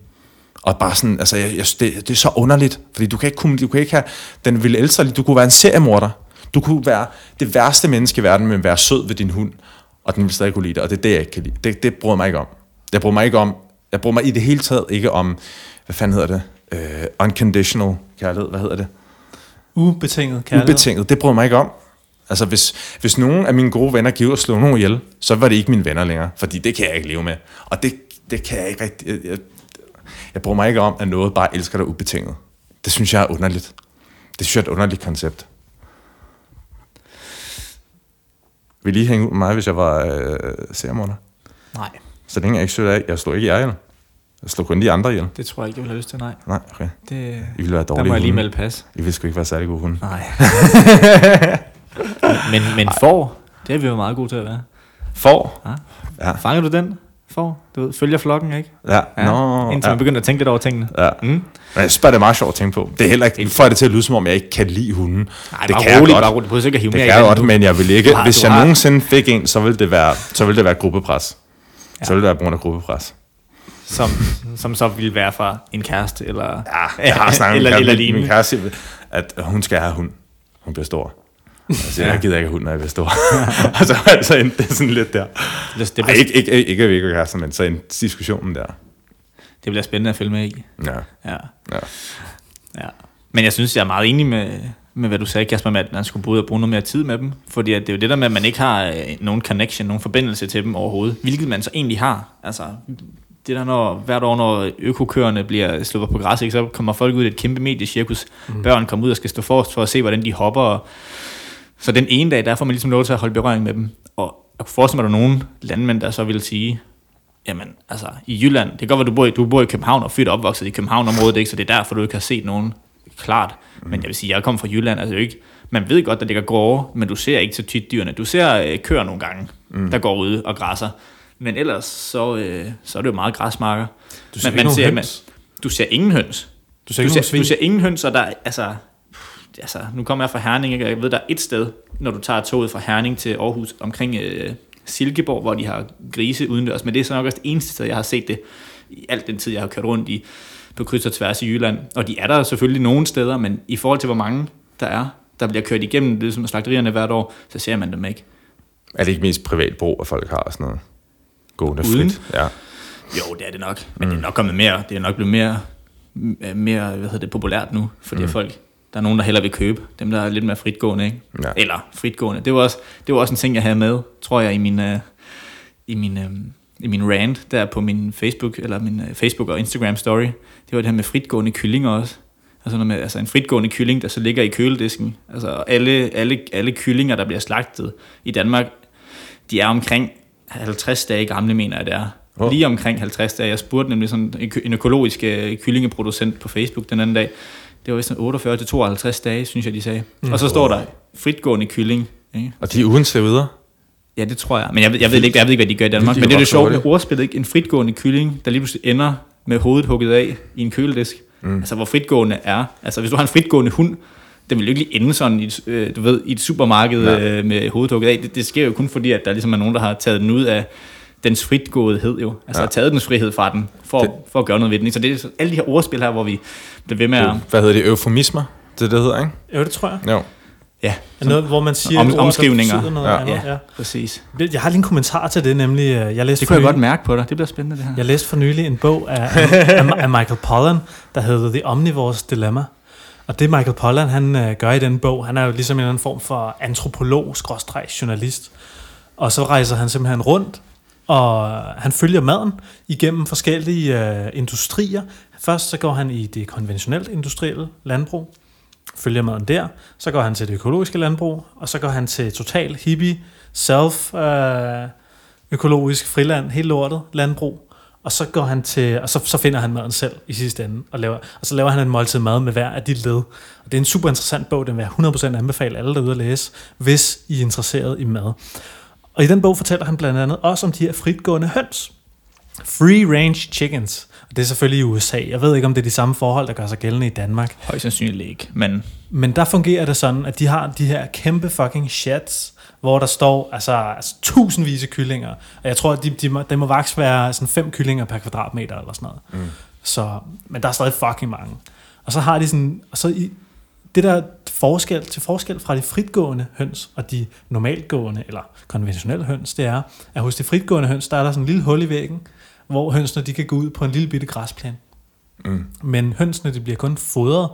Og bare sådan, altså, jeg, jeg, det, det er så underligt, fordi du kan ikke, kunne, du kan ikke have, den vilde elske dig, du kunne være en seriemorder. Du kunne være det værste menneske i verden, men være sød ved din hund, og den vil stadig kunne lide dig, og det er det, jeg ikke kan lide. Det, det jeg mig ikke om. Jeg bryder mig ikke om, jeg bryder mig i det hele taget ikke om, hvad fanden hedder det? Uh, unconditional kærlighed, hvad hedder det? Ubetinget kærlighed. Ubetinget, det bryder mig ikke om. Altså, hvis, hvis nogen af mine gode venner giver og slår nogen ihjel, så var det ikke mine venner længere, fordi det kan jeg ikke leve med. Og det, det kan jeg ikke rigtig... Jeg, jeg, jeg bryder mig ikke om, at noget bare elsker dig ubetinget. Det synes jeg er underligt. Det synes jeg er et underligt koncept. Vil I lige hænge ud med mig, hvis jeg var øh, seriemorder? Nej, Så længe jeg ikke søger af, jeg slår ikke jer ihjel. Jeg slår kun de andre ihjel. det tror jeg ikke, jeg vil have lyst til, nej. Nej, okay. Det, I vil være der dårlige må jeg lige melde pas. I vil sgu ikke være særlig gode hunde. Nej. men men får, det er vi jo meget gode til at være. For? Ja. Ja. Fanger du den? Får, du ved, følger flokken, ikke? Ja. Ja. Nå, Indtil ja. man begynder at tænke lidt over tingene. Ja. Mm. Men jeg synes bare, det er meget sjovt at tænke på. Det er heller ikke, får det til at lyde som om, jeg ikke kan lide hunden. Nej, det bare kan roligt, jeg bare godt. roligt. Behøver ikke at hive Det kan jeg godt, men jeg vil ikke. har- Hvis jeg har- nogensinde fik en, så ville det være, så ville det være gruppepres. Ja. Så ville det være grund af gruppepres. Som, som så ville være fra en kæreste, eller... Ja, jeg har snakket eller, med eller min, min kæreste, at hun skal have hund. Hun bliver stor. Altså, jeg gider ikke have hund, når jeg bliver stor. og så, så endte det sådan lidt der. Det, det, Ej, ikke, ikke, ikke, ikke, ikke kærester, men så en diskussionen der. det bliver spændende at følge med i. Ja. Ja. ja. Ja. Men jeg synes, jeg er meget enig med, med hvad du sagde, Kasper, med at man skulle og bruge noget mere tid med dem. Fordi at det er jo det der med, at man ikke har øh, nogen connection, nogen forbindelse til dem overhovedet. Hvilket man så egentlig har. Altså, det der, når hvert år, når økokøerne bliver sluppet på græs, ikke, så kommer folk ud i et kæmpe mediecirkus. Mm. Børn kommer ud og skal stå forrest for at se, hvordan de hopper. Og så den ene dag, der får man ligesom lov til at holde berøring med dem. Og jeg kunne forestille mig, at der er nogen landmænd, der så vil sige, jamen, altså, i Jylland, det kan godt være, du bor i, du bor i København og født og opvokset i København-området, ikke? så det er derfor, du ikke har set nogen klart. Mm. Men jeg vil sige, jeg kommer fra Jylland, altså ikke, man ved godt, at det kan gå over, men du ser ikke så tit dyrene. Du ser øh, køer nogle gange, mm. der går ud og græsser. Men ellers, så, øh, så er det jo meget græsmarker. Du ser Men ikke nogen ser, høns? du ser ingen høns. Du ser Du ser, du ser ingen høns, og der er- altså, altså, nu kommer jeg fra Herning, ikke? og jeg ved, der er et sted, når du tager toget fra Herning til Aarhus, omkring øh, Silkeborg, hvor de har grise udendørs, men det er så nok også det eneste sted, jeg har set det, i alt den tid, jeg har kørt rundt i, på kryds og tværs i Jylland. Og de er der selvfølgelig nogle steder, men i forhold til, hvor mange der er, der bliver kørt igennem det som slagterierne hvert år, så ser man dem ikke. Er det ikke mest privat brug, at folk har sådan noget? Gående Uden? frit. Ja. Jo, det er det nok. Men mm. det er nok kommet mere, det er nok blevet mere, mere hvad hedder det, populært nu, fordi mm. folk, der er nogen, der hellere vil købe, dem der er lidt mere fritgående, ikke? Ja. Eller fritgående. Det var, også, det var også en ting, jeg havde med, tror jeg, i min, uh, i min, uh, i min rant, der på min Facebook, eller min uh, Facebook og Instagram story. Det var det her med fritgående kyllinger også. Altså, noget med, altså en fritgående kylling, der så ligger i køledisken. Altså alle, alle, alle kyllinger, der bliver slagtet i Danmark, de er omkring 50 dage gamle, mener jeg det er. Oh. Lige omkring 50 dage. Jeg spurgte nemlig sådan en økologisk øh, kyllingeproducent på Facebook den anden dag. Det var vist sådan 48 til 52 dage, synes jeg, de sagde. Mm. Og så står der fritgående kylling. Ikke? Og de er uden videre. Ja, det tror jeg. Men jeg ved, jeg ved, ikke, jeg ved ikke, hvad de gør i Danmark. De Men det er det sjove med ordspillet. Ikke? En fritgående kylling, der lige pludselig ender med hovedet hugget af i en køledisk. Mm. Altså, hvor fritgående er. Altså, hvis du har en fritgående hund, den vil jo ikke lige ende sådan i, et, øh, du ved, i et supermarked Nej. øh, med hovedet hugget af. Det, det sker jo kun fordi, at der ligesom er nogen, der har taget den ud af dens fritgåethed jo. Altså Ja. har taget dens frihed fra den, for, Det- for at gøre noget ved den. ikke? Så det er alle de her ordspil her, hvor vi bliver ved med at... Hvad hedder det? Eufemismer? Det er det, det hedder, ikke? Jo, det tror jeg. Jo. Ja, Er noget, hvor man siger Om- ord, omskrivninger. noget Ja. andet. ja, Ja. præcis. Jeg har lige en kommentar til det, nemlig, øh, jeg læste Det kunne jeg for godt nylig- mærke på dig. Det bliver spændende, det her. Jeg læste for nylig en bog af, af, af Michael Pollan, der hedder The Omnivores Dilemma. Og det Michael Pollan, han øh, gør i den bog, han er jo ligesom en eller anden form for antropolog, journalist. Og så rejser han simpelthen rundt, og han følger maden igennem forskellige øh, industrier. Først så går han i det konventionelt industrielle landbrug, følger maden der. Så går han til det økologiske landbrug, og så går han til total hippie, self øh, økologisk friland, helt lortet landbrug. Og så går han til, og så, så finder han maden selv i sidste ende, og, laver, og så laver han en måltid mad med hver af de led. Og det er en super interessant bog, den vil jeg 100% anbefale alle derude at læse, hvis I er interesseret i mad. Og i den bog fortæller han blandt andet også om de her fritgående høns. Free range chickens. Og det er selvfølgelig i USA. Jeg ved ikke, om det er de samme forhold, der gør sig gældende i Danmark. Højst sandsynligt ikke, men Men der fungerer det sådan, at de har de her kæmpe fucking sheds, hvor der står altså, altså tusindvis af kyllinger. Og jeg tror, at de, de må, det må vaks være sådan fem kyllinger per kvadratmeter eller sådan noget. Mm. Så, men der er stadig fucking mange. Og så har de sådan, og så i, det der forskel, til forskel fra de fritgående høns og de normaltgående eller konventionelle høns, det er, at hos de fritgående høns, der er der sådan en lille hul i væggen, hvor hønsene de kan gå ud på en lille bitte græsplæne. Mm. Men hønsene de bliver kun fodret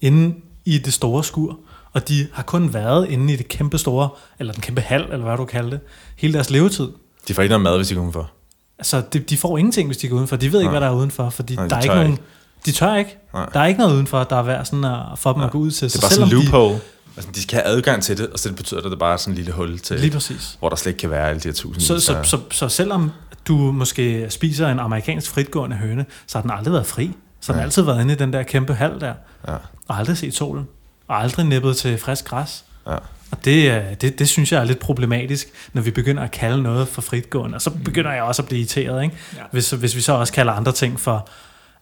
inde i det store skur, og de har kun været inde i det kæmpe store, eller den kæmpe hal, eller hvad du kalder det, hele deres levetid. De får ikke noget mad, hvis de kommer for. Altså, de, de får ingenting, hvis de går udenfor. De ved ikke, Nej. hvad der er udenfor, fordi Nej, de der er ikke nogen... ikke. De tør ikke. Nej. Der er ikke noget udenfor, der er værd sådan at, for dem Nej. at gå ud til. Det er bare sådan en selvom de- loophole. Altså, de skal have adgang til det, og så det betyder det, at det bare er sådan en lille hul til, Lige præcis. hvor der slet ikke kan være alle de her tusind. Så, så, så, så selvom du måske spiser en amerikansk fritgående høne, så har den aldrig været fri. Så har den Ja. altid været inde i den der kæmpe hal der, Ja, og aldrig set solen, og aldrig nippet til frisk græs. ja. Og det, øh, det, det synes jeg er lidt problematisk, når vi begynder at kalde noget for fritgående. Og så begynder jeg også at blive irriteret, ikke? Ja. Hvis, hvis vi så også kalder andre ting for...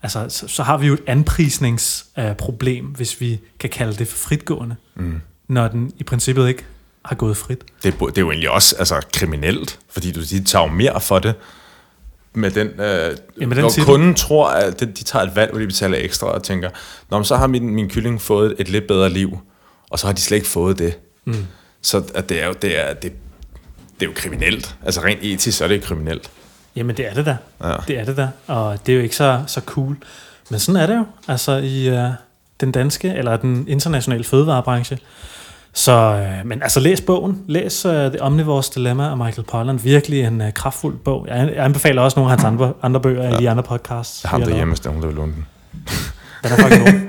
Altså, så, så har vi jo et anprisningsproblem, hvis vi kan kalde det for fritgående, Mm. når den i princippet ikke har gået frit. Det, er det er jo egentlig også altså, kriminelt, fordi du de tager jo mere for det, med den, øh, Ja, med den hvor titel. kunden tror, at de, de tager et valg, hvor de betaler ekstra, og tænker, Nå, men så har min, min kylling fået et lidt bedre liv, og så har de slet ikke fået det. Mm. Så at det er jo, det er, det, det er jo kriminelt. Altså rent etisk, så er det kriminelt. Jamen, det er det da. Ja. Det er det da. Og det er jo ikke så, så cool. Men sådan er det jo. Altså i uh, den danske, eller den internationale fødevarebranche. Så, uh, men altså læs bogen. Læs uh, The Omnivores Dilemma af Michael Pollan. Virkelig en uh, kraftfuld bog. Jeg jeg anbefaler også nogle af hans andre, andre bøger ja. i de andre podcasts. Jeg har ham derhjemme, hvis der er nogen, der vil låne den. Den er faktisk god.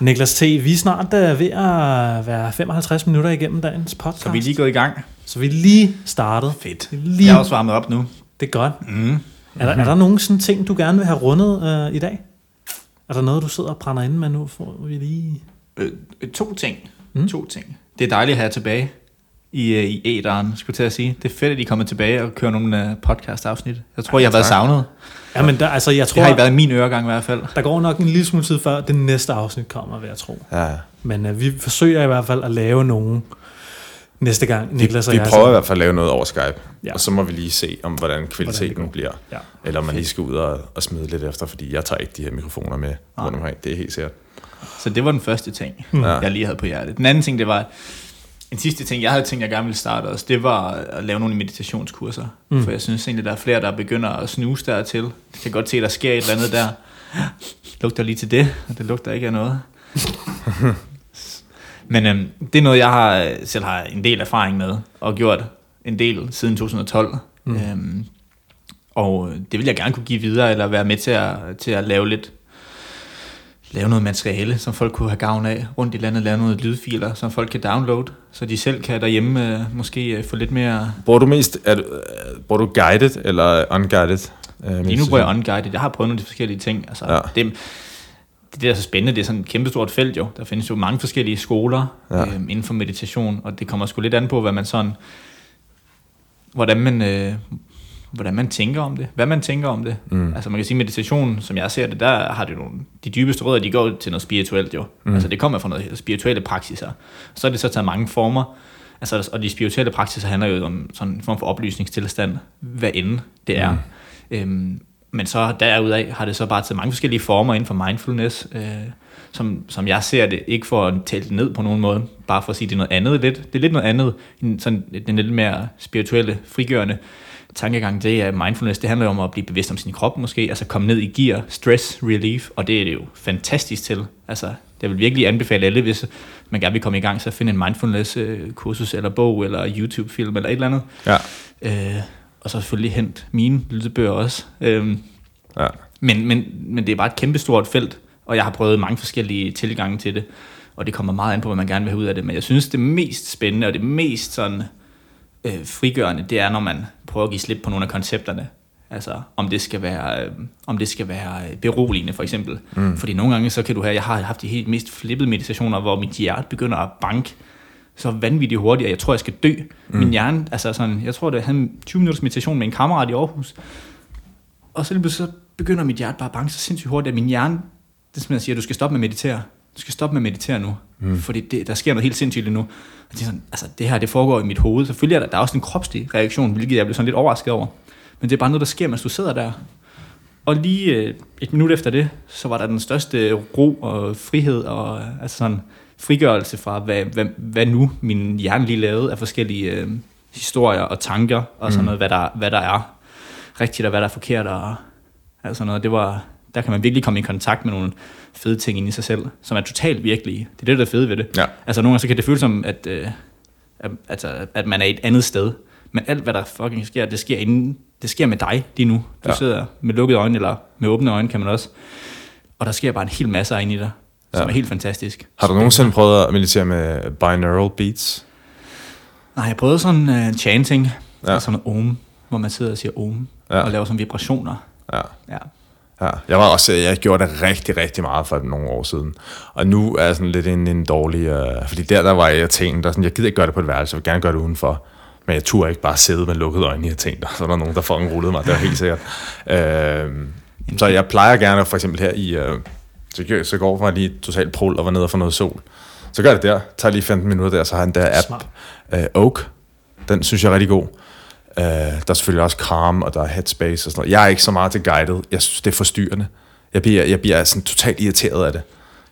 Niklas T., vi er snart uh, ved at være 55 minutter igennem dagens podcast. Så vi er lige gået i gang. Så vi er lige startet. Fedt. Lige, Jeg er også varmet op nu. Det er godt. Mm. Er der, er der nogen sådan ting, du gerne vil have rundet øh, i dag? Er der noget, du sidder og brænder inde med nu? Får vi lige... Øh, øh, to ting. Mm. To ting. Det er dejligt at have jer tilbage i, øh, i æderen, skulle jeg til at sige. Det er fedt, at I kommer tilbage og kører nogle uh, podcast-afsnit. Jeg tror, Ej, jeg har været savnet. Ja, men der, altså, jeg Det tror, har I været i min øregang i hvert fald. der går nok en lille smule tid før det næste afsnit kommer, vil jeg tro. Ja. Men øh, vi forsøger i hvert fald at lave nogen næste gang, Vi, Niklas og vi jeg. prøver i hvert fald at lave noget over Skype, Ja. og så må vi lige se, om hvordan kvaliteten går. bliver. Ja. Eller om man lige skal ud og, og smide lidt efter, fordi jeg tager ikke de her mikrofoner med rundt omkring. Det er helt sikkert. Så det var den første ting, Mm. jeg lige havde på hjertet. Den anden ting, det var, en sidste ting, jeg havde tænkt, jeg gerne ville starte også, det var at lave nogle meditationskurser. Mm. For jeg synes egentlig, der er flere, der begynder at snuse dertil. Jeg kan godt se, der sker et eller andet der. Lugter lige til det, og det lugter ikke af noget. Men øhm, det er noget, jeg har, selv har en del erfaring med, og gjort en del siden 2012. Mm. Øhm, og det vil jeg gerne kunne give videre, eller være med til at, til at lave lidt lave noget materiale, som folk kunne have gavn af rundt i landet, lave noget lydfiler, som folk kan downloade, så de selv kan derhjemme øh, måske øh, få lidt mere... Bruger du mest, er, du- øh, bruger du guided eller unguided? Øh, Lige nu bruger jeg unguided, jeg har prøvet nogle af de forskellige ting. Altså, ja. det, det, der er så spændende, det er sådan et kæmpestort felt jo. Der findes jo mange forskellige skoler Ja. øh, inden for meditation, og det kommer sgu lidt an på, hvad man sådan... Hvordan man, øh, hvordan man tænker om det. Hvad man tænker om det. Mm. Altså man kan sige, meditation, som jeg ser det, der har det nogle, de dybeste rødder, de går til noget spirituelt jo. Mm. Altså det kommer fra noget spirituelle praksiser. Så er det så taget mange former. Altså, og de spirituelle praksiser handler jo om sådan en form for oplysningstilstand, hvad end det er. Mm. Øhm, men så derudaf har det så bare taget mange forskellige former inden for mindfulness, øh, som, som jeg ser det, ikke for at tale det ned på nogen måde, bare for at sige, det er noget andet lidt. Det er lidt noget andet, end sådan den lidt mere spirituelle, frigørende tankegang, det er mindfulness, det handler jo om at blive bevidst om sin krop måske, altså komme ned i gear, stress relief, og det er det jo fantastisk til. Altså, jeg vil virkelig anbefale alle, hvis man gerne vil komme i gang, så find en mindfulness øh, kursus, eller bog, eller YouTube-film, eller et eller andet. Ja. Øh, og så selvfølgelig hent mine lydbøger også. Øhm, Ja. men, men, men det er bare et kæmpestort felt, og jeg har prøvet mange forskellige tilgange til det, og det kommer meget an på, hvad man gerne vil have ud af det. Men jeg synes, det mest spændende og det mest sådan, øh, frigørende, det er, når man prøver at give slip på nogle af koncepterne. Altså, om det skal være, øh, om det skal være øh, beroligende, for eksempel. Mm. Fordi nogle gange, så kan du have, jeg har haft de helt mest flippede meditationer, hvor mit hjerte begynder at banke så vanvittigt hurtigt, at jeg tror, jeg skal dø. Mm. Min hjerne, altså sådan, jeg tror, det havde en 20 minutters meditation med en kammerat i Aarhus, og så, lige så begynder mit hjerte bare at banke så sindssygt hurtigt, at min hjerne, det er simpelthen siger, at du skal stoppe med at meditere. Du skal stoppe med at meditere nu, mm. fordi det, der sker noget helt sindssygt lige nu. Og det, er sådan, altså, det her, det foregår i mit hoved. Selvfølgelig er der, der er også en kropslig reaktion, hvilket jeg blev sådan lidt overrasket over. Men det er bare noget, der sker, mens du sidder der. Og lige øh, et minut efter det, så var der den største ro og frihed og øh, altså sådan frigørelse fra, hvad, hvad, hvad nu min hjerne lige lavede af forskellige øh, historier og tanker og sådan Mm. noget, hvad der, hvad der er rigtigt og hvad der er forkert og altså noget. Det var, der kan man virkelig komme i kontakt med nogle fede ting inde i sig selv, som er totalt virkelige. Det er det, der er fede ved det. Ja. Altså nogle gange så kan det føles som, at, øh, at, altså, at man er et andet sted. Men alt, hvad der fucking sker, det sker, inden, det sker med dig lige nu. Du Ja. ja. sidder med lukkede øjne, eller med åbne øjne, kan man også. Og der sker bare en hel masse inde i dig, som Ja. er helt fantastisk. Har du nogensinde prøvet at meditere med binaural beats? Nej, jeg prøvede sådan uh, chanting, Ja. altså sådan noget om, hvor man sidder og siger om, Ja. ja. og laver sådan vibrationer. Ja. Ja. Ja, jeg var også, jeg gjorde det rigtig, rigtig meget for nogle år siden. Og nu er jeg sådan lidt en, en dårlig, øh, fordi der, der var jeg tænkt, der sådan, jeg gider ikke gøre det på et værelse, jeg vil gerne gøre det udenfor. Men jeg turde ikke bare sidde med lukkede øjne, jeg tænkte, så er der nogen, der fucking rullede mig, det var helt sikkert. Øh, så jeg plejer gerne, for eksempel her i, øh, så, så går jeg lige totalt prul og var nede og få noget sol. Så gør jeg det der, tager lige 15 minutter der, så har han der app, øh, Oak, den synes jeg er rigtig god. Uh, der er selvfølgelig også Calm, og der er Headspace og sådan noget. Jeg er ikke så meget til guided. Jeg synes, det er forstyrrende. Jeg bliver, jeg bliver sådan totalt irriteret af det.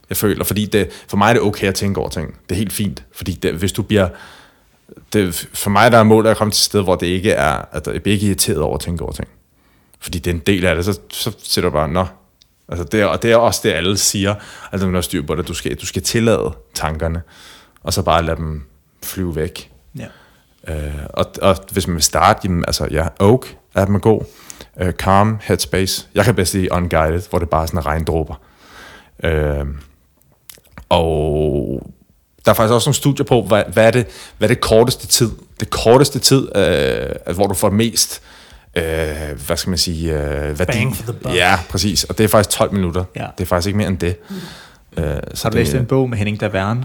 Jeg føler, fordi det, for mig er det okay at tænke over ting. Det er helt fint. Fordi det, hvis du bliver det, for mig der er målet at komme til et sted, hvor det ikke er, at jeg bliver ikke irriteret over at tænke over ting. Fordi det er en del af det, så, så sætter du bare, nå. Altså det er, og det er også det, alle siger, altså man har styr på det, du skal, du skal tillade tankerne, og så bare lade dem flyve væk. Ja. Øh, og, og hvis man vil starte, jamen, altså ja, Oak er den god. Øh, Calm, Headspace. Jeg kan bedst lide Unguided, hvor det bare er sådan regndråber. Øh, og der er faktisk også nogle studier på, hvad, hvad, er, det, hvad er det korteste tid? Det korteste tid, øh, hvor du får mest, øh, hvad skal man sige, øh, værdi. Bang for the buck. Ja, præcis. Og det er faktisk 12 minutter. Ja. Det er faktisk ikke mere end det. Øh, Så har du læst en bog med Henning Davern,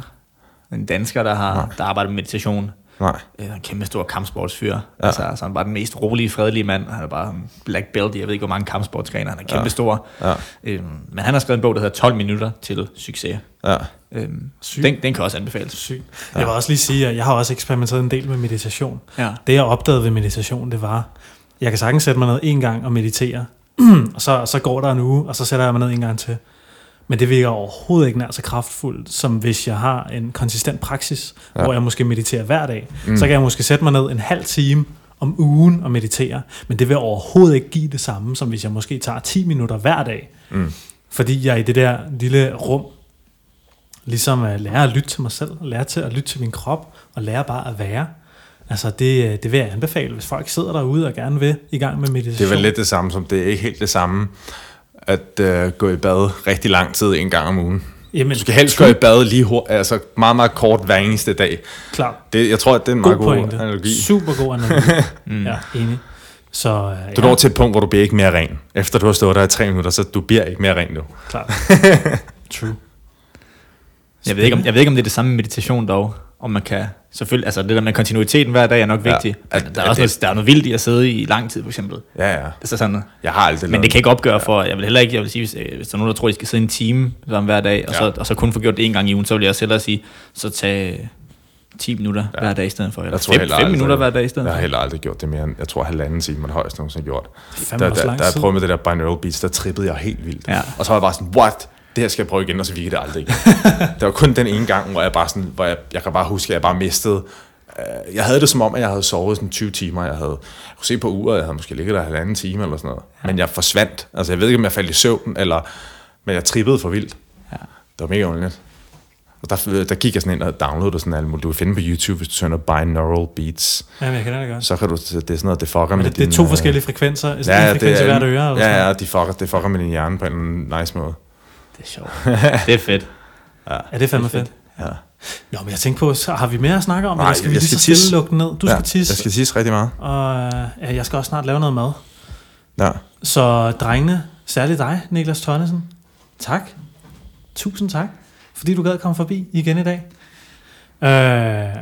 en dansker, der har der arbejder med meditation. Nej. Øh, En kæmpe stor kampsportsfyr. Ja. Altså, altså, han er bare den mest rolige, fredelige mand. Han er bare en black belt i, jeg ved ikke, hvor mange kampsportsgrener. Han er kæmpe ja. stor. Ja. Øhm, men han har skrevet en bog, der hedder 12 minutter til succes. Ja. Øhm, den, den kan også anbefales. Sygt. Jeg vil også lige sige, at jeg har også eksperimenteret en del med meditation. Ja. Det jeg opdagede ved meditation, det var, jeg kan sagtens sætte mig ned en gang og meditere, og så, så går der en uge, og så sætter jeg mig ned en gang til. Men det virker overhovedet ikke nær så kraftfuldt, som hvis jeg har en konsistent praksis, ja. hvor jeg måske mediterer hver dag. Mm. Så kan jeg måske sætte mig ned en halv time om ugen og meditere, men det vil overhovedet ikke give det samme, som hvis jeg måske tager 10 minutter hver dag. Mm. Fordi jeg i det der lille rum, ligesom at lære at lytte til mig selv, lære til at lytte til min krop, og lære bare at være. Altså det, det vil jeg anbefale, hvis folk sidder derude og gerne vil i gang med meditation. Det er vel lidt det samme, som det er ikke helt det samme, at øh, gå i bad rigtig lang tid en gang om ugen. Jamen, Du skal helst gå i bad lige hurtigt, altså meget, meget kort hver eneste dag. Klart. Det, jeg tror, at det er en God meget god, pointe. analogi. Super god analogi. mm. Ja, enig. Så øh, Du når til et punkt, hvor du bliver ikke mere ren. Efter du har stået der i tre minutter, så du bliver ikke mere ren nu. klart. True. Jeg ved, ikke, om, jeg ved ikke, om det er det samme med meditation dog. Om man kan, selvfølgelig, altså det der med kontinuiteten hver dag er nok Ja. vigtigt. At- Men der er også det- noget, der er noget vildt i at sidde i lang tid, for eksempel. Ja, ja. Altså sådan, Jeg har aldrig men det kan ikke opgøre for, jeg vil heller ikke, jeg vil sige, hvis, øh, hvis der er nogen, der tror, de skal sidde en time sammen hver dag, og, Ja. så, og så kun få gjort det en gang i ugen, så vil jeg også hellere sige, så tag 10 minutter ja. hver dag i stedet for, eller Jeg tror 5, heller 5 aldrig- minutter hver dag i stedet Jeg har heller aldrig gjort det mere end, jeg tror, halvanden time, man højst nogensinde har gjort. Der, der, lang der jeg prøvede med det der binaural beats, der trippede jeg helt vildt. Ja. Og så var jeg bare sådan, what? Det her skal jeg prøve igen, og så virkede det aldrig igen. det var kun den ene gang, hvor jeg bare sådan, hvor jeg, jeg kan bare huske, at jeg bare mistede. øh, Jeg havde det som om, at jeg havde sovet sådan 20 timer. Jeg havde jeg kunne se på uret, jeg havde måske ligget der halvanden time eller sådan noget. Ja. Men jeg forsvandt. Altså jeg ved ikke, om jeg faldt i søvn, eller, men jeg trippede for vildt. Ja. Det var mega underligt. Og der, der gik jeg sådan ind og downloadede sådan muligt. Du kan finde på YouTube, hvis du søger binaural beats. Jamen, jeg kan det godt. Så kan du, det er sådan noget, det fucker Men med det, det er to øh, forskellige frekvenser. Altså, Ja, ja, frekvens det i er, hvert øre. Ja, ja, de fucker, det fucker med din hjerne på en nice måde. Det er sjovt. det er fedt. Ja, det er fandme fedt. Ja. Nå, men jeg tænkte på, så har vi mere at snakke om, Nej, eller skal vi jeg lige skal så tisse. lukke ned? Du ja, skal tisse, Jeg skal tisse rigtig meget. og øh, ja, jeg skal også snart lave noget mad. Ja. Så drengene, særligt dig, Niklas Tonnesen, tak. Tusind tak, fordi du gad komme forbi igen i dag. Øh,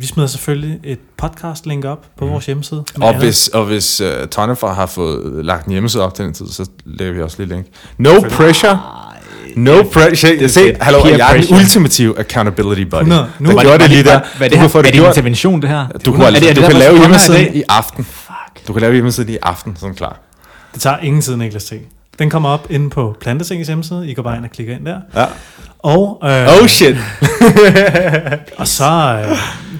vi smider selvfølgelig et podcast-link op på vores hjemmeside. Og alle- hvis, og hvis uh, Tonnefar har fået lagt en hjemmeside op til den tid, så lægger vi også lige link. No pressure. No pressure. Jeg se, hallo, jeg er den ultimative accountability buddy. 100. Nu var gjorde det lige der. Hvad er Du det her? få Er det det gjort. intervention, det her? Du, kunne, Er det- er altså, det du derfor, kan du lave hjemmesiden i aften. Fuck. Du kan lave hjemmesiden i aften, sådan klar. Det tager ingen tid, Niklas T. Den kommer op inde på Plantetingens hjemmeside. I går bare ind og klikker ind der. Ja. Og, øh, Oh shit. og så øh,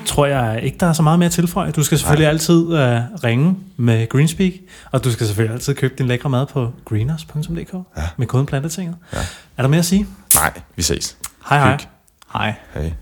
tror jeg ikke, der er så meget mere at tilføje. Du skal selvfølgelig Nej. altid øh, ringe med Greenspeak, og du skal selvfølgelig altid købe din lækre mad på greeners.dk ja. med koden Plantetinget. Ja. Er der mere at sige? Nej, vi ses. Hej hej. Hej. Hej.